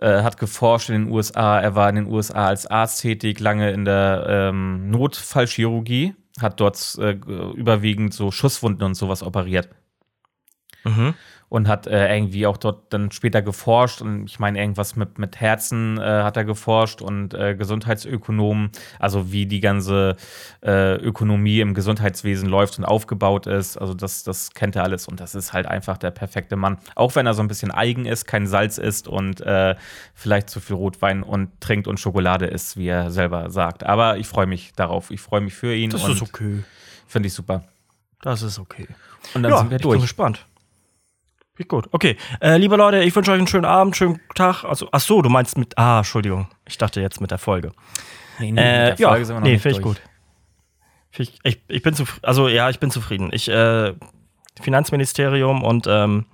hat geforscht in den USA. Er war in den USA als Arzt tätig, lange in der ähm, Notfallchirurgie, hat dort äh, überwiegend so Schusswunden und sowas operiert. Mhm und hat äh, irgendwie auch dort dann später geforscht und ich meine irgendwas mit, mit Herzen äh, hat er geforscht und äh, Gesundheitsökonomen, also wie die ganze äh, Ökonomie im Gesundheitswesen läuft und aufgebaut ist, also das, das kennt er alles und das ist halt einfach der perfekte Mann. Auch wenn er so ein bisschen eigen ist, kein Salz isst und äh, vielleicht zu viel Rotwein und trinkt und Schokolade isst, wie er selber sagt. Aber ich freue mich darauf, ich freue mich für ihn. Das ist okay. Finde ich super. Das ist okay. Und dann ja, sind wir durch. Ich bin gespannt. Geht gut. Okay. Äh, liebe Leute, ich wünsche euch einen schönen Abend, schönen Tag. Also, ach so, du meinst mit. Ah, Entschuldigung. Ich dachte jetzt mit der Folge. Nee, nee, äh, mit der Folge ja, sind wir noch nee, finde ich gut. Ich, ich, ich bin zufrieden. Also, ja, ich bin zufrieden. Ich, äh, Finanzministerium und ähm,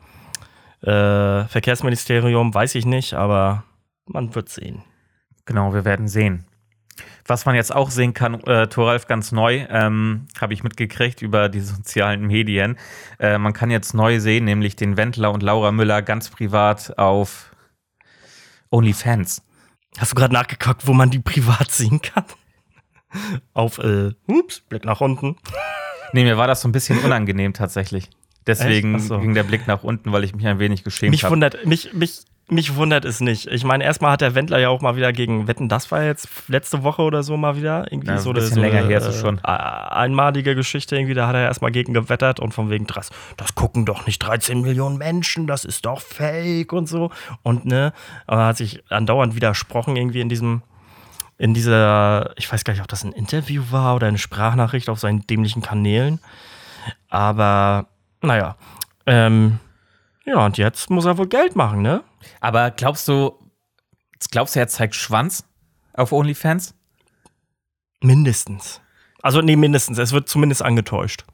äh, Verkehrsministerium weiß ich nicht, aber man wird sehen. Genau, wir werden sehen. Was man jetzt auch sehen kann, äh, Thoralf ganz neu, ähm, habe ich mitgekriegt über die sozialen Medien. Äh, man kann jetzt neu sehen, nämlich den Wendler und Laura Müller ganz privat auf OnlyFans. Hast du gerade nachgeguckt, wo man die privat sehen kann? auf, äh, ups, Blick nach unten. Nee, mir war das so ein bisschen unangenehm tatsächlich. Deswegen so. ging der Blick nach unten, weil ich mich ein wenig geschämt habe. Mich wundert, mich, mich mich wundert es nicht. Ich meine, erstmal hat der Wendler ja auch mal wieder gegen Wetten, das war jetzt letzte Woche oder so mal wieder. Irgendwie ja, so, ein bisschen so länger her ist es schon. Einmalige Geschichte irgendwie, da hat er erstmal gegen gewettert und von wegen das, das gucken doch nicht 13 Millionen Menschen, das ist doch fake und so. Und ne, aber hat sich andauernd widersprochen irgendwie in diesem, in dieser, ich weiß gar nicht, ob das ein Interview war oder eine Sprachnachricht auf seinen dämlichen Kanälen. Aber naja, ähm, ja, und jetzt muss er wohl Geld machen, ne? Aber glaubst du, glaubst du, er zeigt Schwanz auf OnlyFans? Mindestens. Also, nee, mindestens. Es wird zumindest angetäuscht.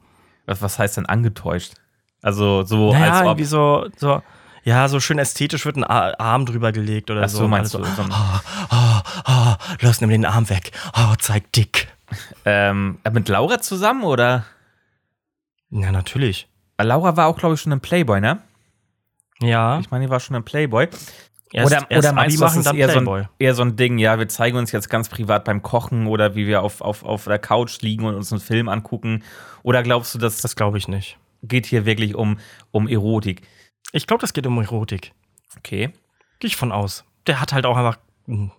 Was, was heißt denn angetäuscht? Also, so naja, als ob. irgendwie so, so, ja, so schön ästhetisch wird ein Arm drüber gelegt oder Ach so. so meinst also, du? So oh, oh, oh, lass nimm den Arm weg. Oh, zeig dick. Ähm, mit Laura zusammen oder? Ja, natürlich. Laura war auch, glaube ich, schon ein Playboy, ne? Ja. Ich meine, die war schon ein Playboy. Erst, oder erst oder meinst du, das ist eher so, ein, eher so, ein, Ding, ja, wir zeigen uns jetzt ganz privat beim Kochen oder wie wir auf, auf, auf der Couch liegen und uns einen Film angucken? Oder glaubst du, dass. Das glaube ich nicht. Geht hier wirklich um, um Erotik? Ich glaube, das geht um Erotik. Okay. Gehe ich von aus. Der hat halt auch einfach. Hm.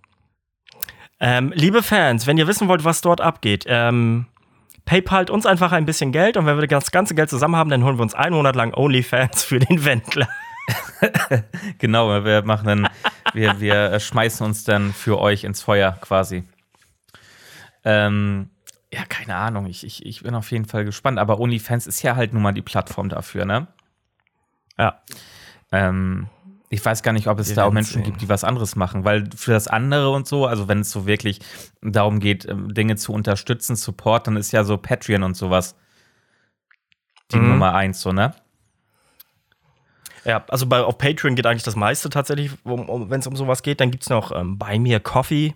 Ähm, liebe Fans, wenn ihr wissen wollt, was dort abgeht, ähm, PayPal uns einfach ein bisschen Geld und wenn wir das ganze Geld zusammen haben, dann holen wir uns einen Monat lang OnlyFans für den Wendler. genau, wir machen dann, wir, wir schmeißen uns dann für euch ins Feuer quasi. Ähm, ja, keine Ahnung, ich, ich, ich bin auf jeden Fall gespannt, aber OnlyFans ist ja halt nun mal die Plattform dafür, ne? Ja. Ähm, ich weiß gar nicht, ob es wir da auch Menschen sehen. gibt, die was anderes machen, weil für das andere und so, also wenn es so wirklich darum geht, ähm, Dinge zu unterstützen, Support, dann ist ja so Patreon und sowas die mhm. Nummer eins, so, ne? Ja, also bei, auf Patreon geht eigentlich das meiste tatsächlich, um, um, wenn es um sowas geht. Dann gibt es noch ähm, Buy Me Coffee,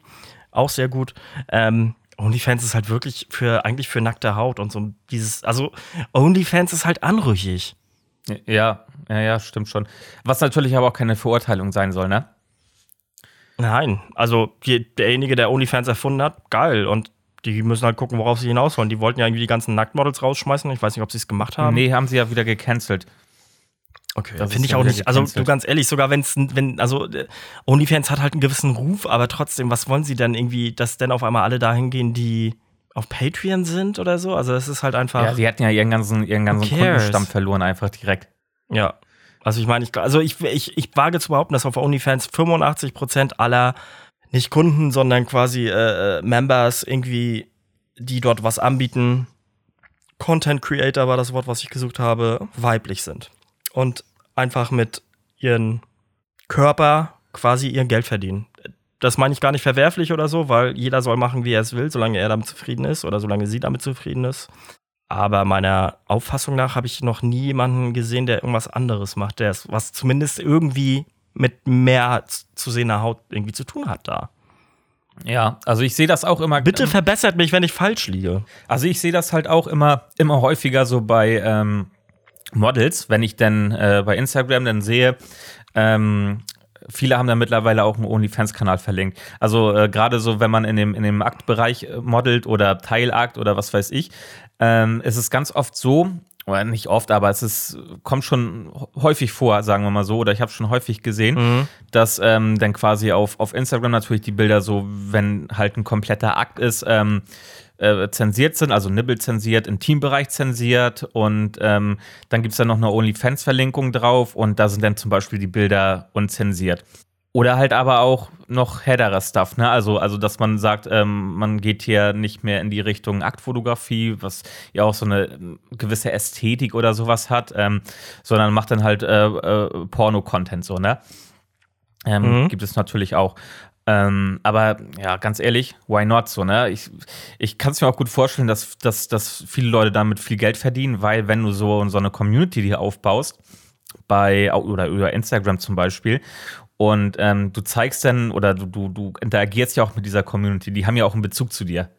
auch sehr gut. Ähm, OnlyFans ist halt wirklich für eigentlich für nackte Haut und so dieses, also OnlyFans ist halt anrüchig. Ja, ja, ja, stimmt schon. Was natürlich aber auch keine Verurteilung sein soll, ne? Nein, also die, derjenige, der OnlyFans erfunden hat, geil. Und die müssen halt gucken, worauf sie hinaus wollen. Die wollten ja irgendwie die ganzen Nacktmodels rausschmeißen. Ich weiß nicht, ob sie es gemacht haben. Nee, haben sie ja wieder gecancelt. Okay, finde ich auch nicht. Also du ganz ehrlich, sogar wenn's, wenn also äh, OnlyFans hat halt einen gewissen Ruf, aber trotzdem, was wollen sie denn irgendwie, dass denn auf einmal alle dahin gehen, die auf Patreon sind oder so? Also das ist halt einfach. Ja, sie hätten ja ihren ganzen, ihren ganzen Kundenstamm verloren einfach direkt. Ja. Also ich meine, ich, also ich, ich, ich wage zu behaupten, dass auf OnlyFans 85% aller nicht Kunden, sondern quasi äh, äh, Members irgendwie, die dort was anbieten, Content Creator war das Wort, was ich gesucht habe, weiblich sind und einfach mit ihren Körper quasi ihr Geld verdienen. Das meine ich gar nicht verwerflich oder so, weil jeder soll machen, wie er es will, solange er damit zufrieden ist oder solange sie damit zufrieden ist. Aber meiner Auffassung nach habe ich noch nie jemanden gesehen, der irgendwas anderes macht, der es, was zumindest irgendwie mit mehr zu sehender Haut irgendwie zu tun hat da. Ja, also ich sehe das auch immer. Bitte verbessert mich, wenn ich falsch liege. Also ich sehe das halt auch immer, immer häufiger so bei ähm, Models, wenn ich dann äh, bei Instagram dann sehe, ähm, viele haben da mittlerweile auch einen OnlyFans-Kanal verlinkt. Also äh, gerade so, wenn man in dem, in dem Aktbereich äh, modelt oder Teilakt oder was weiß ich, ähm, ist es ganz oft so, oder nicht oft, aber es ist, kommt schon häufig vor, sagen wir mal so, oder ich habe schon häufig gesehen, mhm. dass ähm, dann quasi auf, auf Instagram natürlich die Bilder so, wenn halt ein kompletter Akt ist, ähm, äh, zensiert sind, also Nibbel zensiert, im Teambereich zensiert und ähm, dann gibt es da noch eine OnlyFans-Verlinkung drauf und da sind dann zum Beispiel die Bilder unzensiert. Oder halt aber auch noch headerer Stuff, ne? Also, also dass man sagt, ähm, man geht hier nicht mehr in die Richtung Aktfotografie, was ja auch so eine ähm, gewisse Ästhetik oder sowas hat, ähm, sondern macht dann halt äh, äh, Porno-Content so, ne? Ähm, mhm. Gibt es natürlich auch. Ähm, aber ja, ganz ehrlich, why not so, ne? Ich, ich kann es mir auch gut vorstellen, dass, dass, dass viele Leute damit viel Geld verdienen, weil wenn du so, so eine Community hier aufbaust, bei oder über Instagram zum Beispiel und ähm, du zeigst dann oder du, du, du interagierst ja auch mit dieser Community, die haben ja auch einen Bezug zu dir.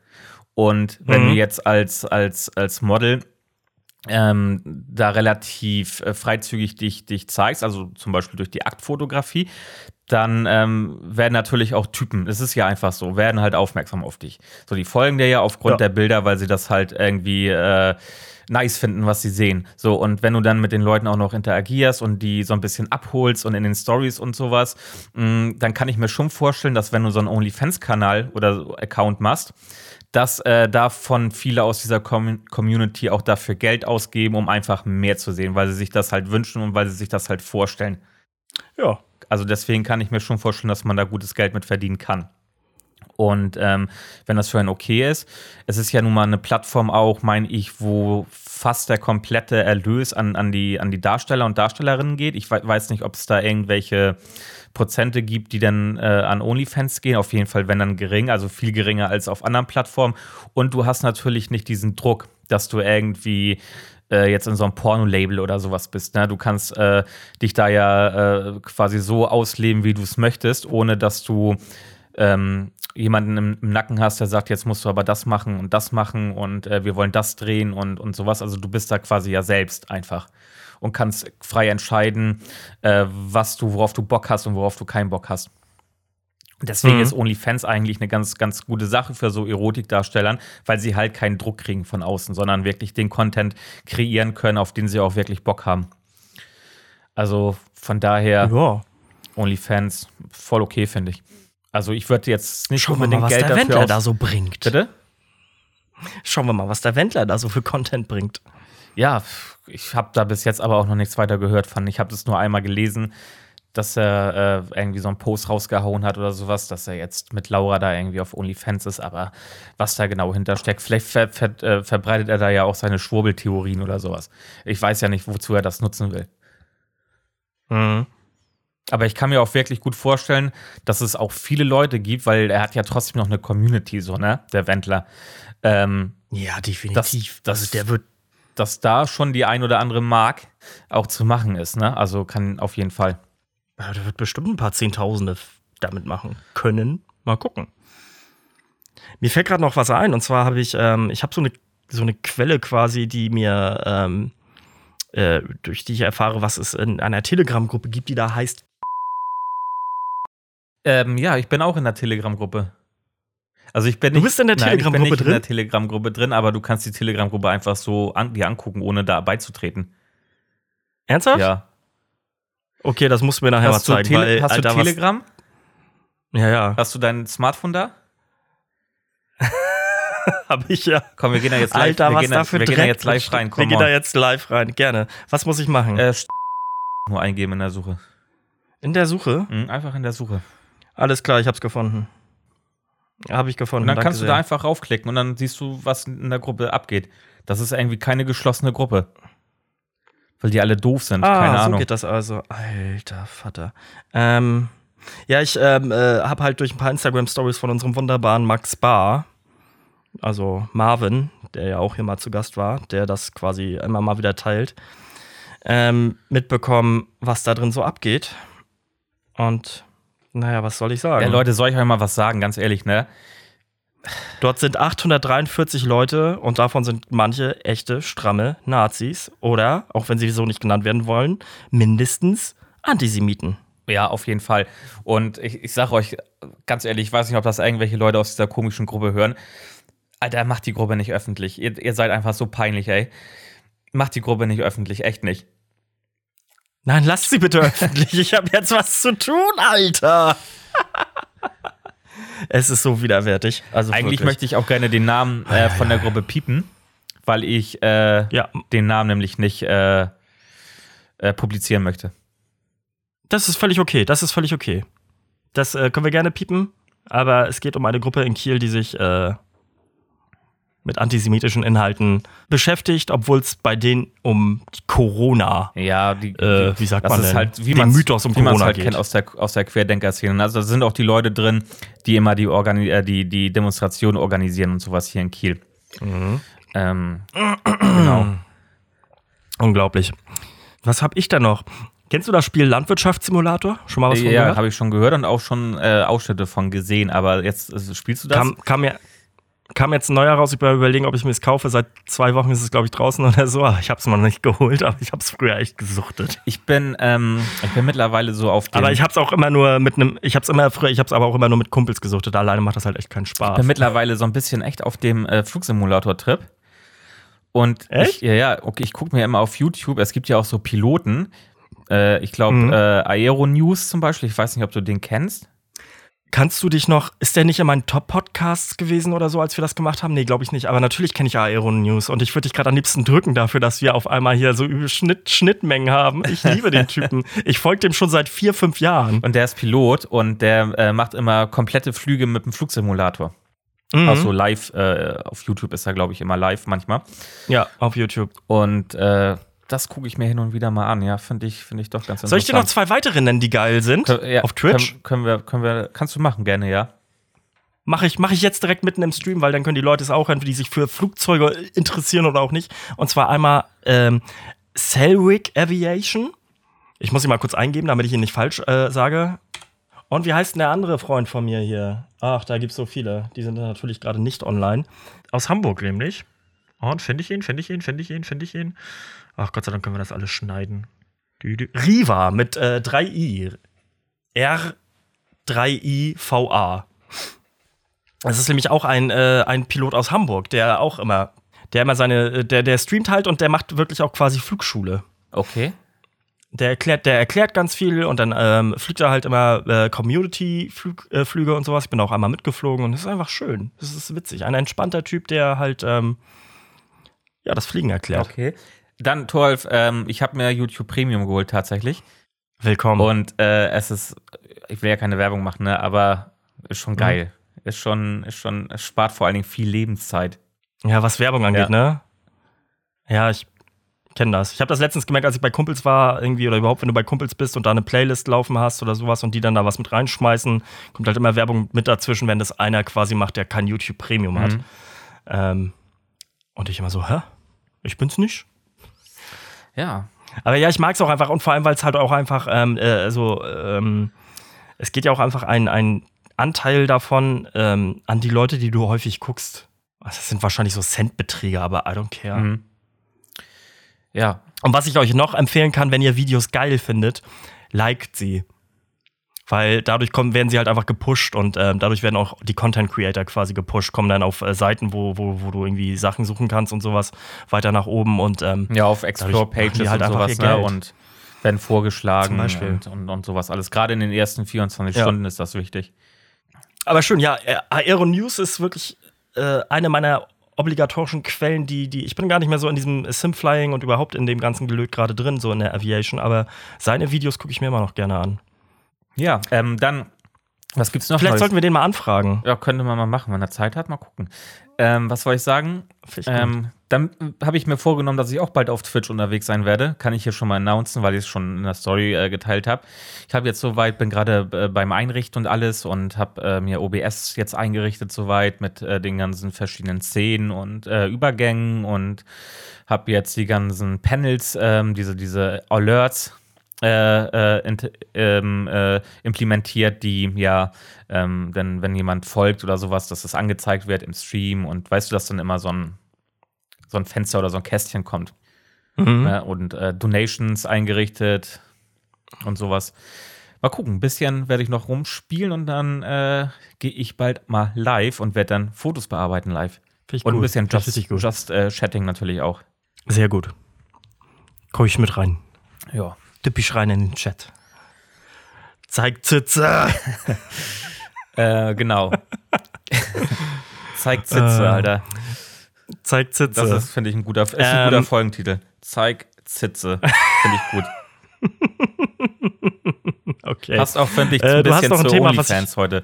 Und wenn mhm. du jetzt als, als, als Model ähm, da relativ äh, freizügig dich, dich zeigst, also zum Beispiel durch die Aktfotografie, dann ähm, werden natürlich auch Typen, es ist ja einfach so, werden halt aufmerksam auf dich. So, die folgen dir ja aufgrund ja. der Bilder, weil sie das halt irgendwie äh, nice finden, was sie sehen. So, und wenn du dann mit den Leuten auch noch interagierst und die so ein bisschen abholst und in den Stories und sowas, mh, mm, dann kann ich mir schon vorstellen, dass wenn du so einen OnlyFans-Kanal oder so Account machst, dass äh, davon viele aus dieser Com Community auch dafür Geld ausgeben, um einfach mehr zu sehen, weil sie sich das halt wünschen und weil sie sich das halt vorstellen. Ja. Also deswegen kann ich mir schon vorstellen, dass man da gutes Geld mit verdienen kann. Und ähm, wenn das für einen okay ist, es ist ja nun mal eine Plattform auch, meine ich, wo fast der komplette Erlös an, an, die, an die Darsteller und Darstellerinnen geht. Ich weiß nicht, ob es da irgendwelche Prozente gibt, die dann äh, an OnlyFans gehen. Auf jeden Fall, wenn dann gering, also viel geringer als auf anderen Plattformen. Und du hast natürlich nicht diesen Druck, dass du irgendwie äh, jetzt in so einem Porno-Label oder sowas bist. Ne? Du kannst äh, dich da ja äh, quasi so ausleben, wie du es möchtest, ohne dass du ähm, jemanden im, im, Nacken hast, der sagt, jetzt musst du aber das machen und das machen und äh, wir wollen das drehen und, und sowas. Also du bist da quasi ja selbst einfach und kannst frei entscheiden, äh, was du, worauf du Bock hast und worauf du keinen Bock hast. Deswegen mhm. ist OnlyFans eigentlich eine ganz, ganz gute Sache für so Erotikdarstellern, weil sie halt keinen Druck kriegen von außen, sondern wirklich den Content kreieren können, auf den sie auch wirklich Bock haben. Also von daher, ja. OnlyFans voll okay, finde ich. Also ich würde jetzt nicht Schauen unbedingt wir mal, was Geld der Wendler da so bringt. Bitte? Schauen wir mal, was der Wendler da so für Content bringt. Ja, ich habe da bis jetzt aber auch noch nichts weiter gehört von. Ich habe das nur einmal gelesen, dass er äh, irgendwie so einen Post rausgehauen hat oder sowas, dass er jetzt mit Laura da irgendwie auf OnlyFans ist, aber was da genau hintersteckt, vielleicht ver ver äh, verbreitet er da ja auch seine Schwurbeltheorien oder sowas. Ich weiß ja nicht, wozu er das nutzen will. Mhm. Aber ich kann mir auch wirklich gut vorstellen, dass es auch viele Leute gibt, weil er hat ja trotzdem noch eine Community, so, ne? Der Wendler. Ähm, ja, definitiv. Das, das, der wird. Dass da schon die ein oder andere Mark auch zu machen ist, ne? Also kann auf jeden Fall. Ja, der wird bestimmt ein paar Zehntausende damit machen können. Mal gucken. Mir fällt gerade noch was ein, und zwar habe ich, ähm, ich habe so eine, so eine Quelle quasi, die mir, ähm, äh, durch die ich erfahre, was es in einer Telegram-Gruppe gibt, die da heißt ähm, ja, ich bin auch in der Telegram-Gruppe. Also ich bin nicht, du bist in der Telegram-Gruppe drin? In der Telegram-Gruppe drin, aber du kannst die Telegram-Gruppe einfach so an, dir angucken, ohne da beizutreten. Ernsthaft? Ja. Okay, das musst du mir nachher hast mal zeigen. Weil, hast Alter, du Telegram? Ja, ja. Hast du dein Smartphone da? Hab ich ja. Komm, wir gehen da jetzt live, Alter, wir was gehen da wir gehen da jetzt live rein. Komm wir gehen da jetzt live rein, gerne. Was muss ich machen? Äh, nur eingeben in der Suche. In der Suche? Mhm, einfach in der Suche. Alles klar, ich hab's gefunden. Habe ich gefunden. Und dann Danke kannst du sehr. da einfach raufklicken und dann siehst du, was in der Gruppe abgeht. Das ist irgendwie keine geschlossene Gruppe. Weil die alle doof sind. Ah, keine so Ahnung. geht das also. Alter Vater. Ähm, ja, ich ähm, äh, habe halt durch ein paar Instagram-Stories von unserem wunderbaren Max Bar also Marvin, der ja auch hier mal zu Gast war, der das quasi immer mal wieder teilt, ähm, mitbekommen, was da drin so abgeht. Und naja, was soll ich sagen? Ja, Leute, soll ich euch mal was sagen, ganz ehrlich, ne? Dort sind 843 Leute und davon sind manche echte, stramme Nazis oder, auch wenn sie so nicht genannt werden wollen, mindestens Antisemiten. Ja, auf jeden Fall. Und ich, ich sage euch ganz ehrlich, ich weiß nicht, ob das irgendwelche Leute aus dieser komischen Gruppe hören. Alter, macht die Gruppe nicht öffentlich. Ihr, ihr seid einfach so peinlich, ey. Macht die Gruppe nicht öffentlich, echt nicht. Nein, lasst sie bitte öffentlich. Ich habe jetzt was zu tun, Alter. es ist so widerwärtig. Also Eigentlich wirklich. möchte ich auch gerne den Namen äh, von der Gruppe piepen, weil ich äh, Ja, den Namen nämlich nicht äh, äh, publizieren möchte. das ist völlig okay. Das ist völlig okay. Das äh, können wir gerne piepen. Aber es geht um eine Gruppe in Kiel, die sich äh, mit antisemitischen Inhalten beschäftigt, obwohl es bei denen um Corona, Ja, die, äh, wie sagt das man ist denn, halt, wie den Mythos um wie Corona halt geht. kennt aus der, aus der Querdenker-Szene. Also da sind auch die Leute drin, die immer die, Organi äh, die, die Demonstrationen organisieren und sowas hier in Kiel. Mhm. Ähm, genau. Unglaublich. Was habe ich da noch? Kennst du das Spiel Landwirtschaftssimulator? Schon mal was von Ja, gehört? habe ich schon gehört und auch schon äh, Ausschnitte von gesehen, aber jetzt äh, spielst du das? Kam, kam, ja, kam jetzt ein neuer raus. Ich bin überlegen, ob ich mir es kaufe. Seit zwei Wochen ist es, glaube ich, draußen oder so. Ich habe es mal noch nicht geholt, aber ich habe es früher echt gesuchtet. ich bin, ähm, ich bin mittlerweile so auf dem, Aber ich habe es auch immer nur mit einem, ich habe es immer früher, ich habe es aber auch immer nur mit Kumpels gesuchtet. Alleine macht das halt echt keinen Spaß. bin mittlerweile so ein bisschen echt auf dem äh, Flugsimulator-Trip. Und Echt? Ich, ja, ja, okay, ich gucke mir immer auf YouTube, es gibt ja auch so Piloten. Äh, ich glaube, Mhm. äh, Aero News zum Beispiel, ich weiß nicht, ob du den kennst. Kannst du dich noch, ist der nicht in meinen Top-Podcasts gewesen oder so, als wir das gemacht haben? Nee, glaube ich nicht. Aber natürlich kenne ich Aero News und ich würde dich gerade am liebsten drücken dafür, dass wir auf einmal hier so übel Schnitt, Schnittmengen haben. Ich liebe den Typen. Ich folge dem schon seit vier, fünf Jahren. Und der ist Pilot und der äh, macht immer komplette Flüge mit dem Flugsimulator. Mhm. Auch so live, äh, auf YouTube ist er, glaube ich, immer live manchmal. Ja, auf YouTube. Und äh, das gucke ich mir hin und wieder mal an, ja, finde ich, finde ich doch ganz interessant. Soll ich dir noch zwei weitere nennen, die geil sind? Kö- ja, auf Twitch? Können, können, wir, können wir, kannst du machen, gerne, ja. Mache ich, mach ich jetzt direkt mitten im Stream, weil dann können die Leute es auch hören, die sich für Flugzeuge interessieren oder auch nicht. Und zwar einmal ähm, Selwick Aviation. Ich muss ihn mal kurz eingeben, damit ich ihn nicht falsch äh, sage. Und wie heißt denn der andere Freund von mir hier? Ach, da gibt es so viele. Die sind natürlich gerade nicht online. Aus Hamburg nämlich. Und finde ich ihn, finde ich ihn, finde ich ihn, finde ich ihn. Ach Gott sei Dank können wir das alles schneiden. Riva mit äh, 3i. R3IVA. Das ist nämlich auch ein, äh, ein Pilot aus Hamburg, der auch immer, der immer seine, der, der streamt halt und der macht wirklich auch quasi Flugschule. Okay. Der erklärt, der erklärt ganz viel und dann ähm, fliegt er halt immer äh, Community-Flüge äh, Flüge und sowas. Ich bin auch einmal mitgeflogen und das ist einfach schön. Das ist witzig. Ein entspannter Typ, der halt ähm, ja das Fliegen erklärt. Okay. Dann, Toralf, ähm, ich habe mir YouTube Premium geholt tatsächlich. Willkommen. Und äh, es ist, ich will ja keine Werbung machen, ne, aber ist schon geil. Ist schon, ist schon, es spart vor allen Dingen viel Lebenszeit. Ja, was Werbung angeht, Ja. ne? Ja, ich kenne das. Ich habe das letztens gemerkt, als ich bei Kumpels war, irgendwie, oder überhaupt, wenn du bei Kumpels bist und da eine Playlist laufen hast oder sowas und die dann da was mit reinschmeißen, kommt halt immer Werbung mit dazwischen, wenn das einer quasi macht, der kein YouTube Premium hat. Mhm. Ähm, und ich immer so, hä? Ich bin's nicht? Ja. Aber ja, ich mag es auch einfach und vor allem, weil es halt auch einfach ähm, äh, so, ähm, es geht ja auch einfach ein, ein Anteil davon ähm, an die Leute, die du häufig guckst. Also, Das sind wahrscheinlich so Centbeträge, aber I don't care. Mhm. Ja. Und was ich euch noch empfehlen kann, wenn ihr Videos geil findet, liked sie. Weil dadurch kommen, werden sie halt einfach gepusht und ähm, dadurch werden auch die Content Creator quasi gepusht, kommen dann auf äh, Seiten, wo, wo, wo du irgendwie Sachen suchen kannst und sowas weiter nach oben und ähm, Ja, auf machen die halt und einfach sowas, ne? Und werden vorgeschlagen Zum Beispiel. Und, und, und sowas alles. Gerade in den ersten 24 Ja. Stunden ist das wichtig. Aber schön, ja, äh, Aero News ist wirklich äh, eine meiner obligatorischen Quellen, die, die, ich bin gar nicht mehr so in diesem Simflying und überhaupt in dem ganzen Gelöt gerade drin, so in der Aviation, aber seine Videos gucke ich mir immer noch gerne an. Ja, ähm, dann, was gibt's noch? Vielleicht Neues? sollten wir den mal anfragen. Ja, könnte man mal machen, wenn er Zeit hat, mal gucken. Ähm, was soll ich sagen? Ähm, dann habe ich mir vorgenommen, dass ich auch bald auf Twitch unterwegs sein werde. Kann ich hier schon mal announcen, weil ich es schon in der Story äh, geteilt habe. Ich habe jetzt soweit, bin gerade äh, beim Einrichten und alles und habe äh, mir OBS jetzt eingerichtet soweit mit äh, den ganzen verschiedenen Szenen und äh, Übergängen und habe jetzt die ganzen Panels, ähm, diese, diese Alerts äh, äh, ähm, äh, implementiert, die ja, ähm, denn wenn jemand folgt oder sowas, dass das angezeigt wird im Stream und weißt du, dass dann immer so ein, so ein Fenster oder so ein Kästchen kommt. Mhm. Ne? und äh, Donations eingerichtet und sowas. Mal gucken, ein bisschen werde ich noch rumspielen und dann äh, gehe ich bald mal live und werde dann Fotos bearbeiten live. und gut. ein bisschen Just, Just äh, Chatting natürlich auch. Sehr gut. Komm ich mit rein. Ja. Typisch rein in den Chat. Zeig Zitze. äh, genau. Zeig Zitze, äh, Alter. Zeig Zitze. Das ist, finde ich, ein guter, ist ein guter ähm, Folgentitel. Zeig Zitze. Finde ich gut. okay. Passt auch, finde ich, äh, ein bisschen zu Thema, OnlyFans heute.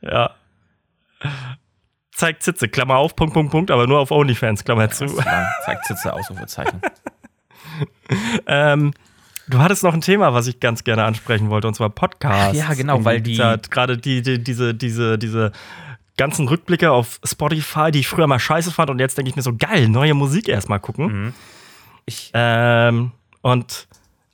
Ja. Zeig Zitze, Klammer auf, Punkt, Punkt, Punkt, aber nur auf OnlyFans, Klammer zu. Zeig Zitze, Ausrufezeichen. ähm, Du hattest noch ein Thema, was ich ganz gerne ansprechen wollte, und zwar Podcasts. Ja, genau, weil die. Gerade die, die, diese, diese, diese ganzen Rückblicke auf Spotify, die ich früher mal scheiße fand, und jetzt denke ich mir so, geil, neue Musik erstmal gucken. Mhm. Ich, ähm, und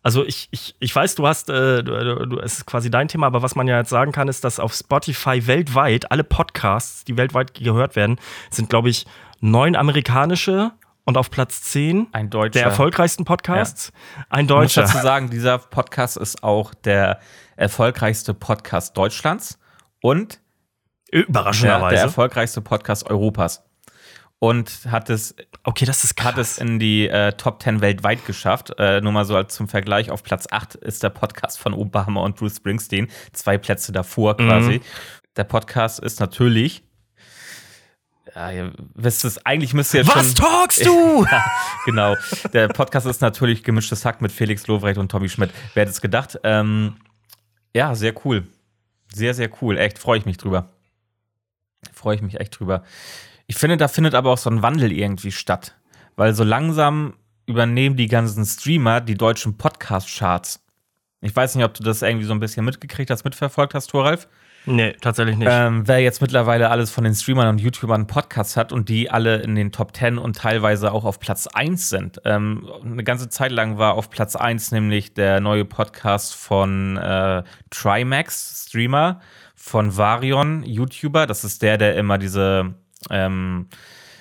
also ich, ich, ich weiß, du hast, äh, du, du, es ist quasi dein Thema, aber was man ja jetzt sagen kann, ist, dass auf Spotify weltweit alle Podcasts, die weltweit gehört werden, sind, glaube ich, neun amerikanische und auf Platz 10 ein deutscher. der erfolgreichsten Podcasts. Ja. Ein deutscher. Ich muss dazu sagen, dieser Podcast ist auch der erfolgreichste Podcast Deutschlands und überraschenderweise der, der erfolgreichste Podcast Europas. Und hat es, okay, das ist hat es in die äh, Top 10 weltweit geschafft. Äh, nur mal so als zum Vergleich: Auf Platz 8 ist der Podcast von Obama und Bruce Springsteen, zwei Plätze davor quasi. Mhm. Der Podcast ist natürlich ja, ihr wisst es, eigentlich müsst ihr jetzt Was schon, talkst du? ja, genau. Der Podcast ist natürlich gemischtes Hack mit Felix Lobrecht und Tommy Schmidt. Wer hätte es gedacht? Ähm, ja, sehr cool. Sehr, sehr cool. Echt, freue ich mich drüber. Freue ich mich echt drüber. Ich finde, da findet aber auch so ein Wandel irgendwie statt. Weil so langsam übernehmen die ganzen Streamer die deutschen Podcast-Charts. Ich weiß nicht, ob du das irgendwie so ein bisschen mitgekriegt hast, mitverfolgt hast, Thoralf. Nee, tatsächlich nicht. Ähm, wer jetzt mittlerweile alles von den Streamern und YouTubern Podcasts hat und die alle in den Top 10 und teilweise auch auf Platz 1 sind. Ähm, eine ganze Zeit lang war auf Platz 1 nämlich der neue Podcast von äh, Trimax, Streamer, von Varion, YouTuber. Das ist der, der immer diese ähm,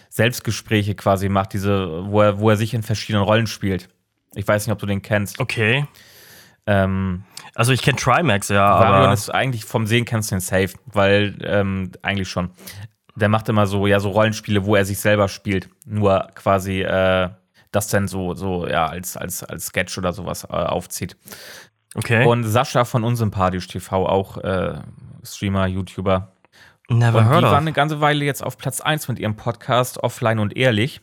Selbstgespräche quasi macht, diese, wo er, wo er sich in verschiedenen Rollen spielt. Ich weiß nicht, ob du den kennst. Okay. Ähm, also ich kenne Trimax, ja. Varion aber ist eigentlich vom Sehen kennst du den safe, weil ähm, eigentlich schon. Der macht immer so, ja, so Rollenspiele, wo er sich selber spielt. Nur quasi äh, das dann so, so, ja, als, als, als Sketch oder sowas äh, aufzieht. Okay. Und Sascha von Unsympathisch TV, auch äh, Streamer, YouTuber. Never und heard die of. waren eine ganze Weile jetzt auf Platz 1 mit ihrem Podcast Offline und Ehrlich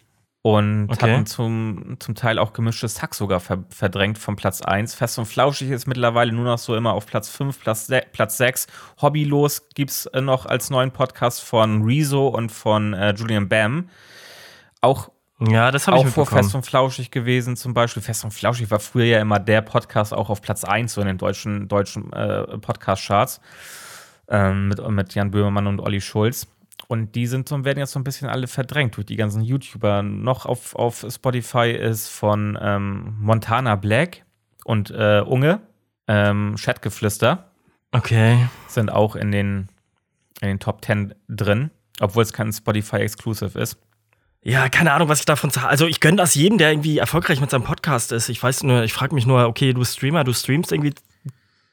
und okay. hatten zum, zum Teil auch gemischtes Hack sogar ver verdrängt vom Platz 1. Fest und Flauschig ist mittlerweile nur noch so immer auf Platz 5, Platz, Platz 6. Hobbylos gibt es äh, noch als neuen Podcast von Rezo und von äh, Julian Bam. Auch ja, das habe ich auch vor Fest und Flauschig gewesen, zum Beispiel. Fest und Flauschig war früher ja immer der Podcast auch auf Platz 1 so in den deutschen, deutschen äh, Podcast-Charts ähm, mit, mit Jan Böhmermann und Olli Schulz. Und die sind so, werden jetzt so ein bisschen alle verdrängt durch die ganzen YouTuber. Noch auf, auf Spotify ist von ähm, Montana Black und äh, Unge, ähm, Chatgeflüster. Okay. Sind auch in den, in den Top 10 drin, obwohl es kein Spotify-Exclusive ist. Ja, keine Ahnung, was ich davon sage. Also ich gönne das jedem, der irgendwie erfolgreich mit seinem Podcast ist. Ich weiß nur, ich frage mich nur, okay, du Streamer, du streamst irgendwie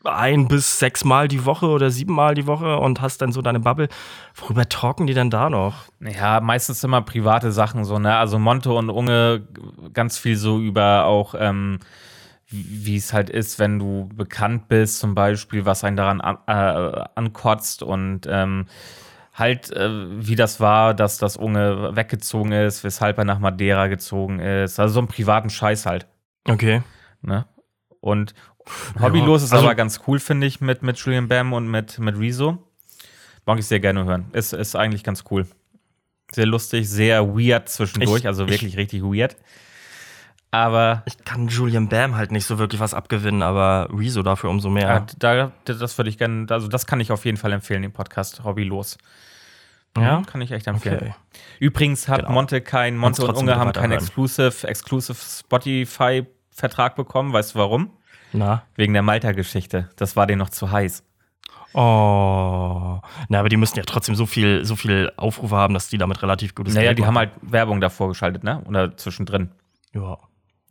ein bis sechs Mal die Woche oder sieben Mal die Woche und hast dann so deine Bubble. Worüber talken die denn da noch? Ja, meistens immer private Sachen so, ne? Also Monte und Unge ganz viel so über auch, ähm, wie es halt ist, wenn du bekannt bist, zum Beispiel, was einen daran an, äh, ankotzt und ähm, halt, äh, wie das war, dass das Unge weggezogen ist, weshalb er nach Madeira gezogen ist. Also so einen privaten Scheiß halt. Okay. Ne? Und, Hobbylos ja, ist also, aber ganz cool, finde ich, mit, mit Julian Bam und mit, mit Rezo. Mag ich sehr gerne hören. Ist, ist eigentlich ganz cool. Sehr lustig, sehr weird zwischendurch, Ich- also ich- wirklich richtig weird. Aber Ich kann Julian Bam halt nicht so wirklich was abgewinnen, aber Rezo dafür umso mehr. äh, da, das würde ich gerne, also das kann ich auf jeden Fall empfehlen, den Podcast Hobbylos. Ja? Kann ich echt empfehlen. Okay. Übrigens hat Genau. Monte kein, Monte und Unge haben keinen. Exclusive, Exclusive Spotify-Vertrag bekommen. Weißt du warum? Na? Wegen der Malta-Geschichte. Das war denen noch zu heiß. Oh. Na, aber die müssen ja trotzdem so viel, so viel Aufrufe haben, dass die damit relativ gutes Naja, Geld die haben halt Werbung davor geschaltet, ne? Oder zwischendrin. Ja,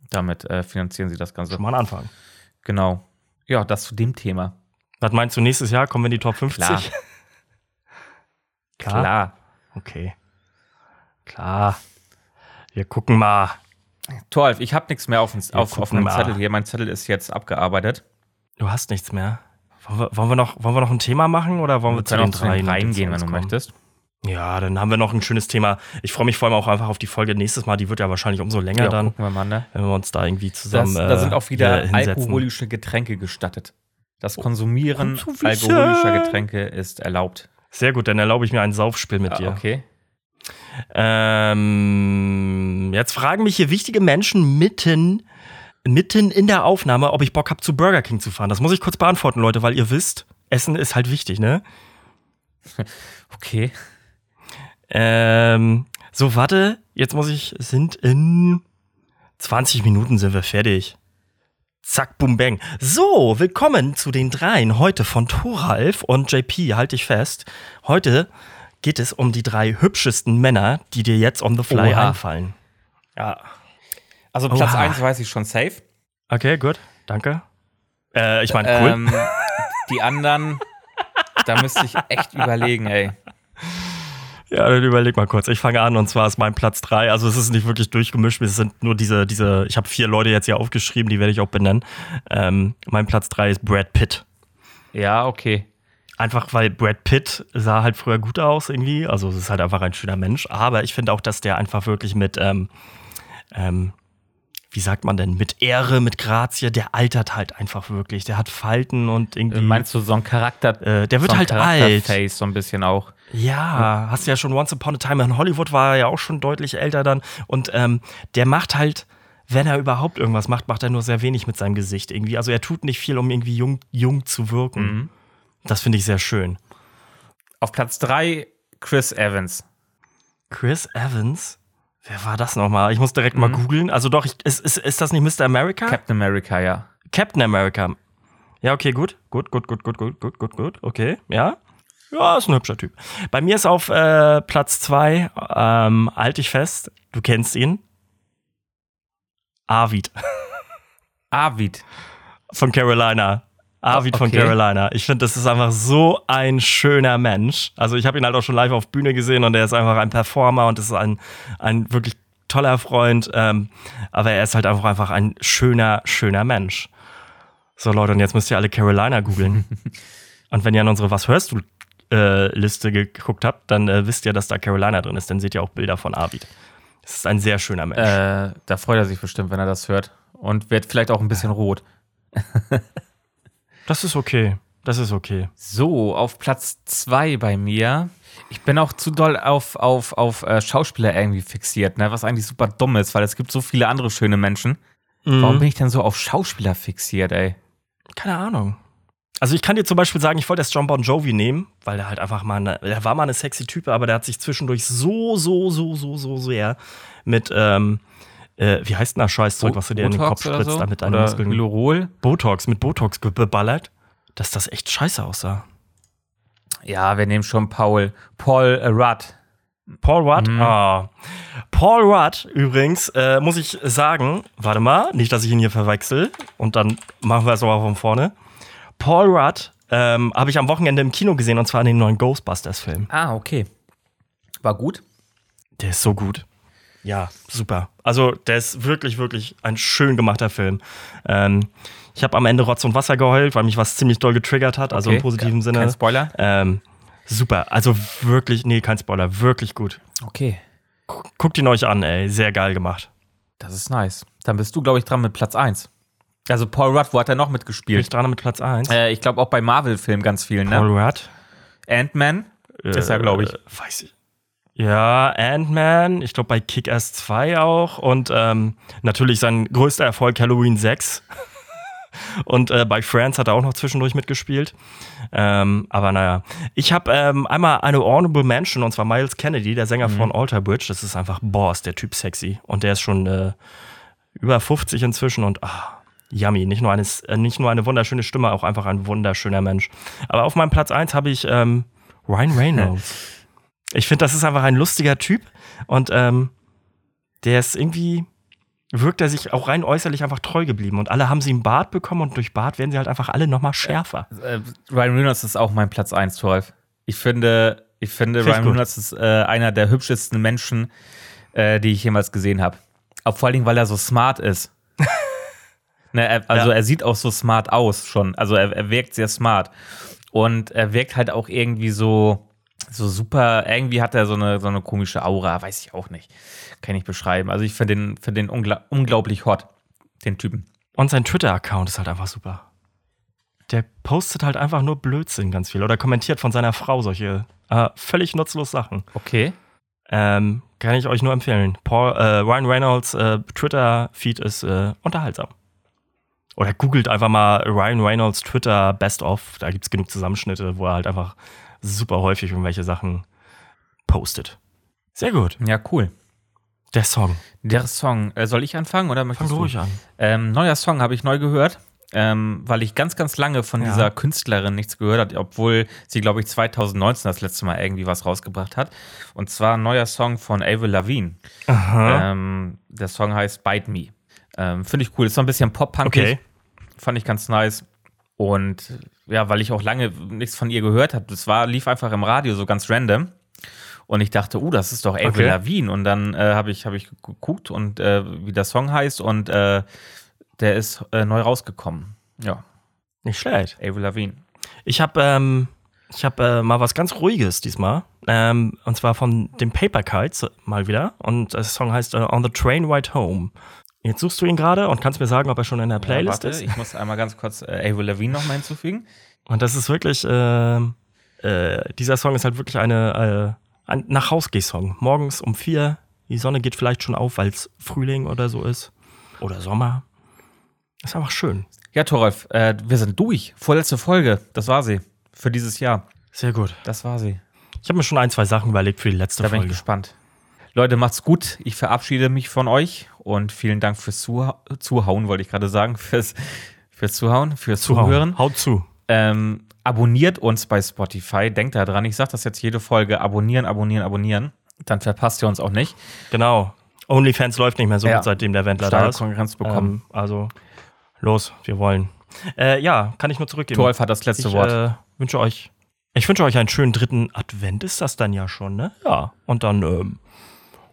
Damit äh, finanzieren sie das Ganze. schon mal ein Anfang. Genau. Ja, das zu dem Thema. Was meinst du, nächstes Jahr kommen wir in die Top 50? Klar. Klar. Klar. Okay. Klar. Wir gucken mal. Toralf, ich habe nichts mehr auf, auf, auf gucken einem mal. Zettel hier. Mein Zettel ist jetzt abgearbeitet. Du hast nichts mehr. Wollen wir, wollen wir, noch, wollen wir noch ein Thema machen oder wollen wir, Wir zu den auch drei dreien gehen, wenn du kommen? möchtest. Ja, dann haben wir noch ein schönes Thema. Ich freue mich vor allem auch einfach auf die Folge nächstes Mal. Die wird ja wahrscheinlich umso länger Ja, dann, wir mal, ne? wenn wir uns da irgendwie Das, zusammen. da sind auch äh, wieder hier hinsetzen. alkoholische Getränke gestattet. Das Konsumieren Und zu wissen. alkoholischer Getränke ist erlaubt. Sehr gut, dann erlaube ich mir ein Saufspiel mit Ah, dir. okay. Ähm, jetzt fragen mich hier wichtige Menschen mitten, mitten in der Aufnahme, ob ich Bock habe, zu Burger King zu fahren. Das muss ich kurz beantworten, Leute, weil ihr wisst, Essen ist halt wichtig, ne? Okay. Ähm, so, warte, jetzt muss ich, sind in 20 Minuten sind wir fertig. Zack, bum, bang. So, willkommen zu den dreien heute von Thoralf und JP, halt dich fest. Heute geht es um die drei hübschesten Männer, die dir jetzt on the fly Oha. einfallen. Ja. Also Platz Oha. 1 weiß ich schon safe. Okay, gut, danke. Äh, ich meine, cool. Ähm, die anderen, da müsste ich echt überlegen, ey. Ja, dann überleg mal kurz. Ich fange an und zwar ist mein Platz drei. Also es ist nicht wirklich durchgemischt. Es sind nur diese, diese, ich habe vier Leute jetzt hier aufgeschrieben, die werde ich auch benennen. Ähm, mein Platz drei ist Brad Pitt. Ja, okay. Einfach weil Brad Pitt sah halt früher gut aus irgendwie. Also es ist halt einfach ein schöner Mensch. Aber ich finde auch, dass der einfach wirklich mit, ähm, ähm, wie sagt man denn, mit Ehre, mit Grazie, der altert halt einfach wirklich. Der hat Falten und irgendwie. Äh, Meinst du so ein Charakter? Äh, der wird so halt alt. Charakterface so ein bisschen auch. Ja, hast du ja schon Once Upon a Time in Hollywood war er ja auch schon deutlich älter dann. Und ähm, der macht halt, wenn er überhaupt irgendwas macht, macht er nur sehr wenig mit seinem Gesicht irgendwie. Also er tut nicht viel, um irgendwie jung, jung zu wirken. Mhm. Das finde ich sehr schön. Auf Platz 3 Chris Evans. Chris Evans? Wer war das nochmal? Ich muss direkt mal googeln. Also doch, ich, ist, ist, ist das nicht Mr. America? Captain America, ja. Captain America. Ja, okay, gut. Gut, gut, gut, gut, gut, gut, gut, gut. Okay, ja. Ja, ist ein hübscher Typ. Bei mir ist auf äh, Platz zwei, ähm, halt dich fest, du kennst ihn. Arvid Arvid. von Carolina. Arvid von Okay. Carolina. Ich finde, das ist einfach so ein schöner Mensch. Also ich habe ihn halt auch schon live auf Bühne gesehen und er ist einfach ein Performer und ist ein, ein wirklich toller Freund. Ähm, aber er ist halt einfach, einfach ein schöner, schöner Mensch. So Leute, und jetzt müsst ihr alle Carolina googeln. und wenn ihr an unsere Was hörst du äh, Liste geguckt habt, dann äh, wisst ihr, dass da Carolina drin ist. Dann seht ihr auch Bilder von Arvid. Das ist ein sehr schöner Mensch. Äh, da freut er sich bestimmt, wenn er das hört. Und wird vielleicht auch ein bisschen rot. Das ist okay. Das ist okay. So, auf Platz 2 bei mir. Ich bin auch zu doll auf, auf, auf äh, Schauspieler irgendwie fixiert, ne? was eigentlich super dumm ist, weil es gibt so viele andere schöne Menschen. Mhm. Warum bin ich denn so auf Schauspieler fixiert, ey? Keine Ahnung. Also ich kann dir zum Beispiel sagen, ich wollte erst John Bon Jovi nehmen, weil der halt einfach mal eine, der war mal eine sexy Type, aber der hat sich zwischendurch so, so, so, so, so sehr mit, ähm, äh, wie heißt denn das Scheißzeug, was du dir in den Kopf Botox spritzt, so? damit deine Oder Muskeln Hyaluron? Botox, mit Botox beballert, dass das echt scheiße aussah. Ja, wir nehmen schon Paul. Paul äh, Rudd. Paul Rudd? Mhm. Ah. Paul Rudd, übrigens, äh, muss ich sagen, warte mal, nicht, dass ich ihn hier verwechsel und dann machen wir es aber von vorne. Paul Rudd ähm, habe ich am Wochenende im Kino gesehen und zwar in dem neuen Ghostbusters-Film. Ah, okay. War gut. Der ist so gut. Ja, super. Also, der ist wirklich, wirklich ein schön gemachter Film. Ähm, ich habe am Ende Rotz und Wasser geheult, weil mich was ziemlich doll getriggert hat, also Okay. im positiven Kein Sinne. Spoiler. Ähm, super. Also wirklich, nee, kein Spoiler, wirklich gut. Okay. Guckt ihn euch an, ey. Sehr geil gemacht. Das ist nice. Dann bist du, glaube ich, dran mit Platz 1. Also Paul Rudd, wo hat er noch Bin ich mitgespielt? dran mit Platz 1. Äh, ich glaube auch bei Marvel-Filmen ganz vielen, ne? Paul Rudd. Ant-Man ist er, glaube ich. Äh, weiß ich. Ja, Ant-Man, ich glaube bei Kick-Ass 2 auch und ähm, natürlich sein größter Erfolg Halloween 6. und äh, bei Friends hat er auch noch zwischendurch mitgespielt. Ähm, aber naja, ich habe ähm, einmal eine Honorable Mention und zwar Miles Kennedy, der Sänger mhm. von Alter Bridge. Das ist einfach, boah, ist der Typ sexy. Und der ist schon äh, über 50 inzwischen und ah, yummy. Nicht nur, eine, äh, nicht nur eine wunderschöne Stimme, auch einfach ein wunderschöner Mensch. Aber auf meinem Platz 1 habe ich ähm, Ryan Reynolds. Ich finde, das ist einfach ein lustiger Typ und ähm, der ist irgendwie, wirkt er sich auch rein äußerlich einfach treu geblieben. Und alle haben sie im Bart bekommen und durch Bart werden sie halt einfach alle nochmal schärfer. Äh, äh, Ryan Reynolds ist auch mein Platz 1, Torf. Ich finde, ich finde, Ryan gut. Reynolds ist äh, einer der hübschesten Menschen, äh, die ich jemals gesehen habe. Vor allen Dingen, weil er so smart ist. ne, er, also ja. er sieht auch so smart aus schon. Also er, er wirkt sehr smart. Und er wirkt halt auch irgendwie so, so super, irgendwie hat er so eine, so eine komische Aura, weiß ich auch nicht. Kann ich beschreiben. Also ich finde den, find den ungla unglaublich hot, den Typen. Und sein Twitter-Account ist halt einfach super. Der postet halt einfach nur Blödsinn ganz viel oder kommentiert von seiner Frau solche äh, völlig nutzlos Sachen. Okay. Ähm, kann ich euch nur empfehlen. Paul, äh, Ryan Reynolds äh, Twitter-Feed ist äh, unterhaltsam. Oder googelt einfach mal Ryan Reynolds Twitter Best of. Da gibt es genug Zusammenschnitte, wo er halt einfach super häufig irgendwelche Sachen postet. Sehr gut. Ja, cool. Der Song. Der Song. Äh, soll ich anfangen oder möchtest Fang du ruhig an. Ähm, neuer Song habe ich neu gehört, ähm, weil ich ganz, ganz lange von ja. dieser Künstlerin nichts gehört habe, obwohl sie, glaube ich, 2019 das letzte Mal irgendwie was rausgebracht hat. Und zwar ein neuer Song von Avril Lavigne. Ähm, der Song heißt Bite Me. Ähm, Finde ich cool. Ist so ein bisschen pop-punkig. Okay. Fand ich ganz nice. Und ja, weil ich auch lange nichts von ihr gehört habe. Das war, lief einfach im Radio so ganz random. Und ich dachte, uh, das ist doch Avril okay. Lavigne. Und dann äh, habe ich, hab ich geguckt und äh, wie der Song heißt und äh, der ist äh, neu rausgekommen. Ja. Nicht schlecht. Avril Lavigne. Ich habe ähm, hab, äh, mal was ganz Ruhiges diesmal. Ähm, und zwar von den Paper Kites mal wieder. Und der Song heißt uh, On the Train Ride Home. Jetzt suchst du ihn gerade und kannst mir sagen, ob er schon in der Playlist ja, warte, ist. Ich muss einmal ganz kurz äh, Avril Lavigne noch mal hinzufügen. Und das ist wirklich, äh, äh, dieser Song ist halt wirklich eine, äh, ein Nach-Haus-Geh-Song. Morgens um vier, die Sonne geht vielleicht schon auf, weil es Frühling oder so ist. Oder Sommer. Ist einfach schön. Ja, Torolf, äh, wir sind durch. Vorletzte Folge, das war sie. Für dieses Jahr. Sehr gut. Das war sie. Ich habe mir schon ein, zwei Sachen überlegt für die letzte da Folge. Da bin ich gespannt. Leute, macht's gut. Ich verabschiede mich von euch und vielen Dank fürs Zuha Zuhauen, wollte ich gerade sagen. Fürs, fürs Zuhauen, fürs Zuhauen. Zuhören. Haut zu. Ähm, abonniert uns bei Spotify. Denkt da dran. Ich sage das jetzt jede Folge. Abonnieren, abonnieren, abonnieren. Dann verpasst ihr uns auch nicht. Genau. OnlyFans läuft nicht mehr so ja. gut, seitdem der Wendler da ist. Konkurrenz bekommen. Ähm, also, los, wir wollen. Äh, ja, kann ich nur zurückgeben. Torf hat das letzte ich, Wort. Äh, wünsche euch, ich wünsche euch einen schönen dritten Advent, ist das dann ja schon, ne? Ja. Und dann, ähm,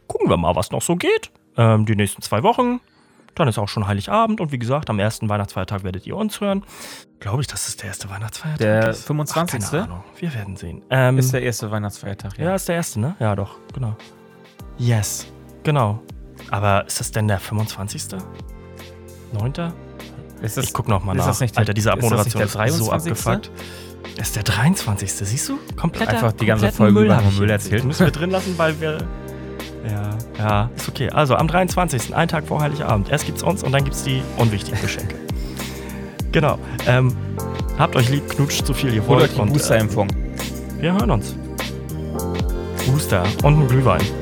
gucken wir mal, was noch so geht. Ähm, die nächsten zwei Wochen. Dann ist auch schon Heiligabend und wie gesagt, am ersten Weihnachtsfeiertag werdet ihr uns hören. Glaube ich, dass es der erste Weihnachtsfeiertag der ist. Der 25. Ach, keine Ahnung. Wir werden sehen. Ähm, ist der erste Weihnachtsfeiertag, ja. Ja, ist der erste, ne? Ja, doch, genau. Yes, genau. Aber ist das denn der 25.? 9.? Ist das, ich guck noch mal nach. Ist das nicht der, Alter, diese Abmoderation ist, ist so abgefuckt. ist der 23. Siehst du? Komplett Einfach die ganze Folge Müll über Müll erzählt. Müssen wir drin lassen, weil wir ja, ja, ist okay. Also am 23. einen Tag vor Heiligabend. Erst gibt's uns und dann gibt's die unwichtigen Geschenke. genau. Ähm, habt euch lieb, knutscht so viel ihr wollt. Oder die Booster-Impfung. Äh, wir hören uns. Booster und ein Glühwein.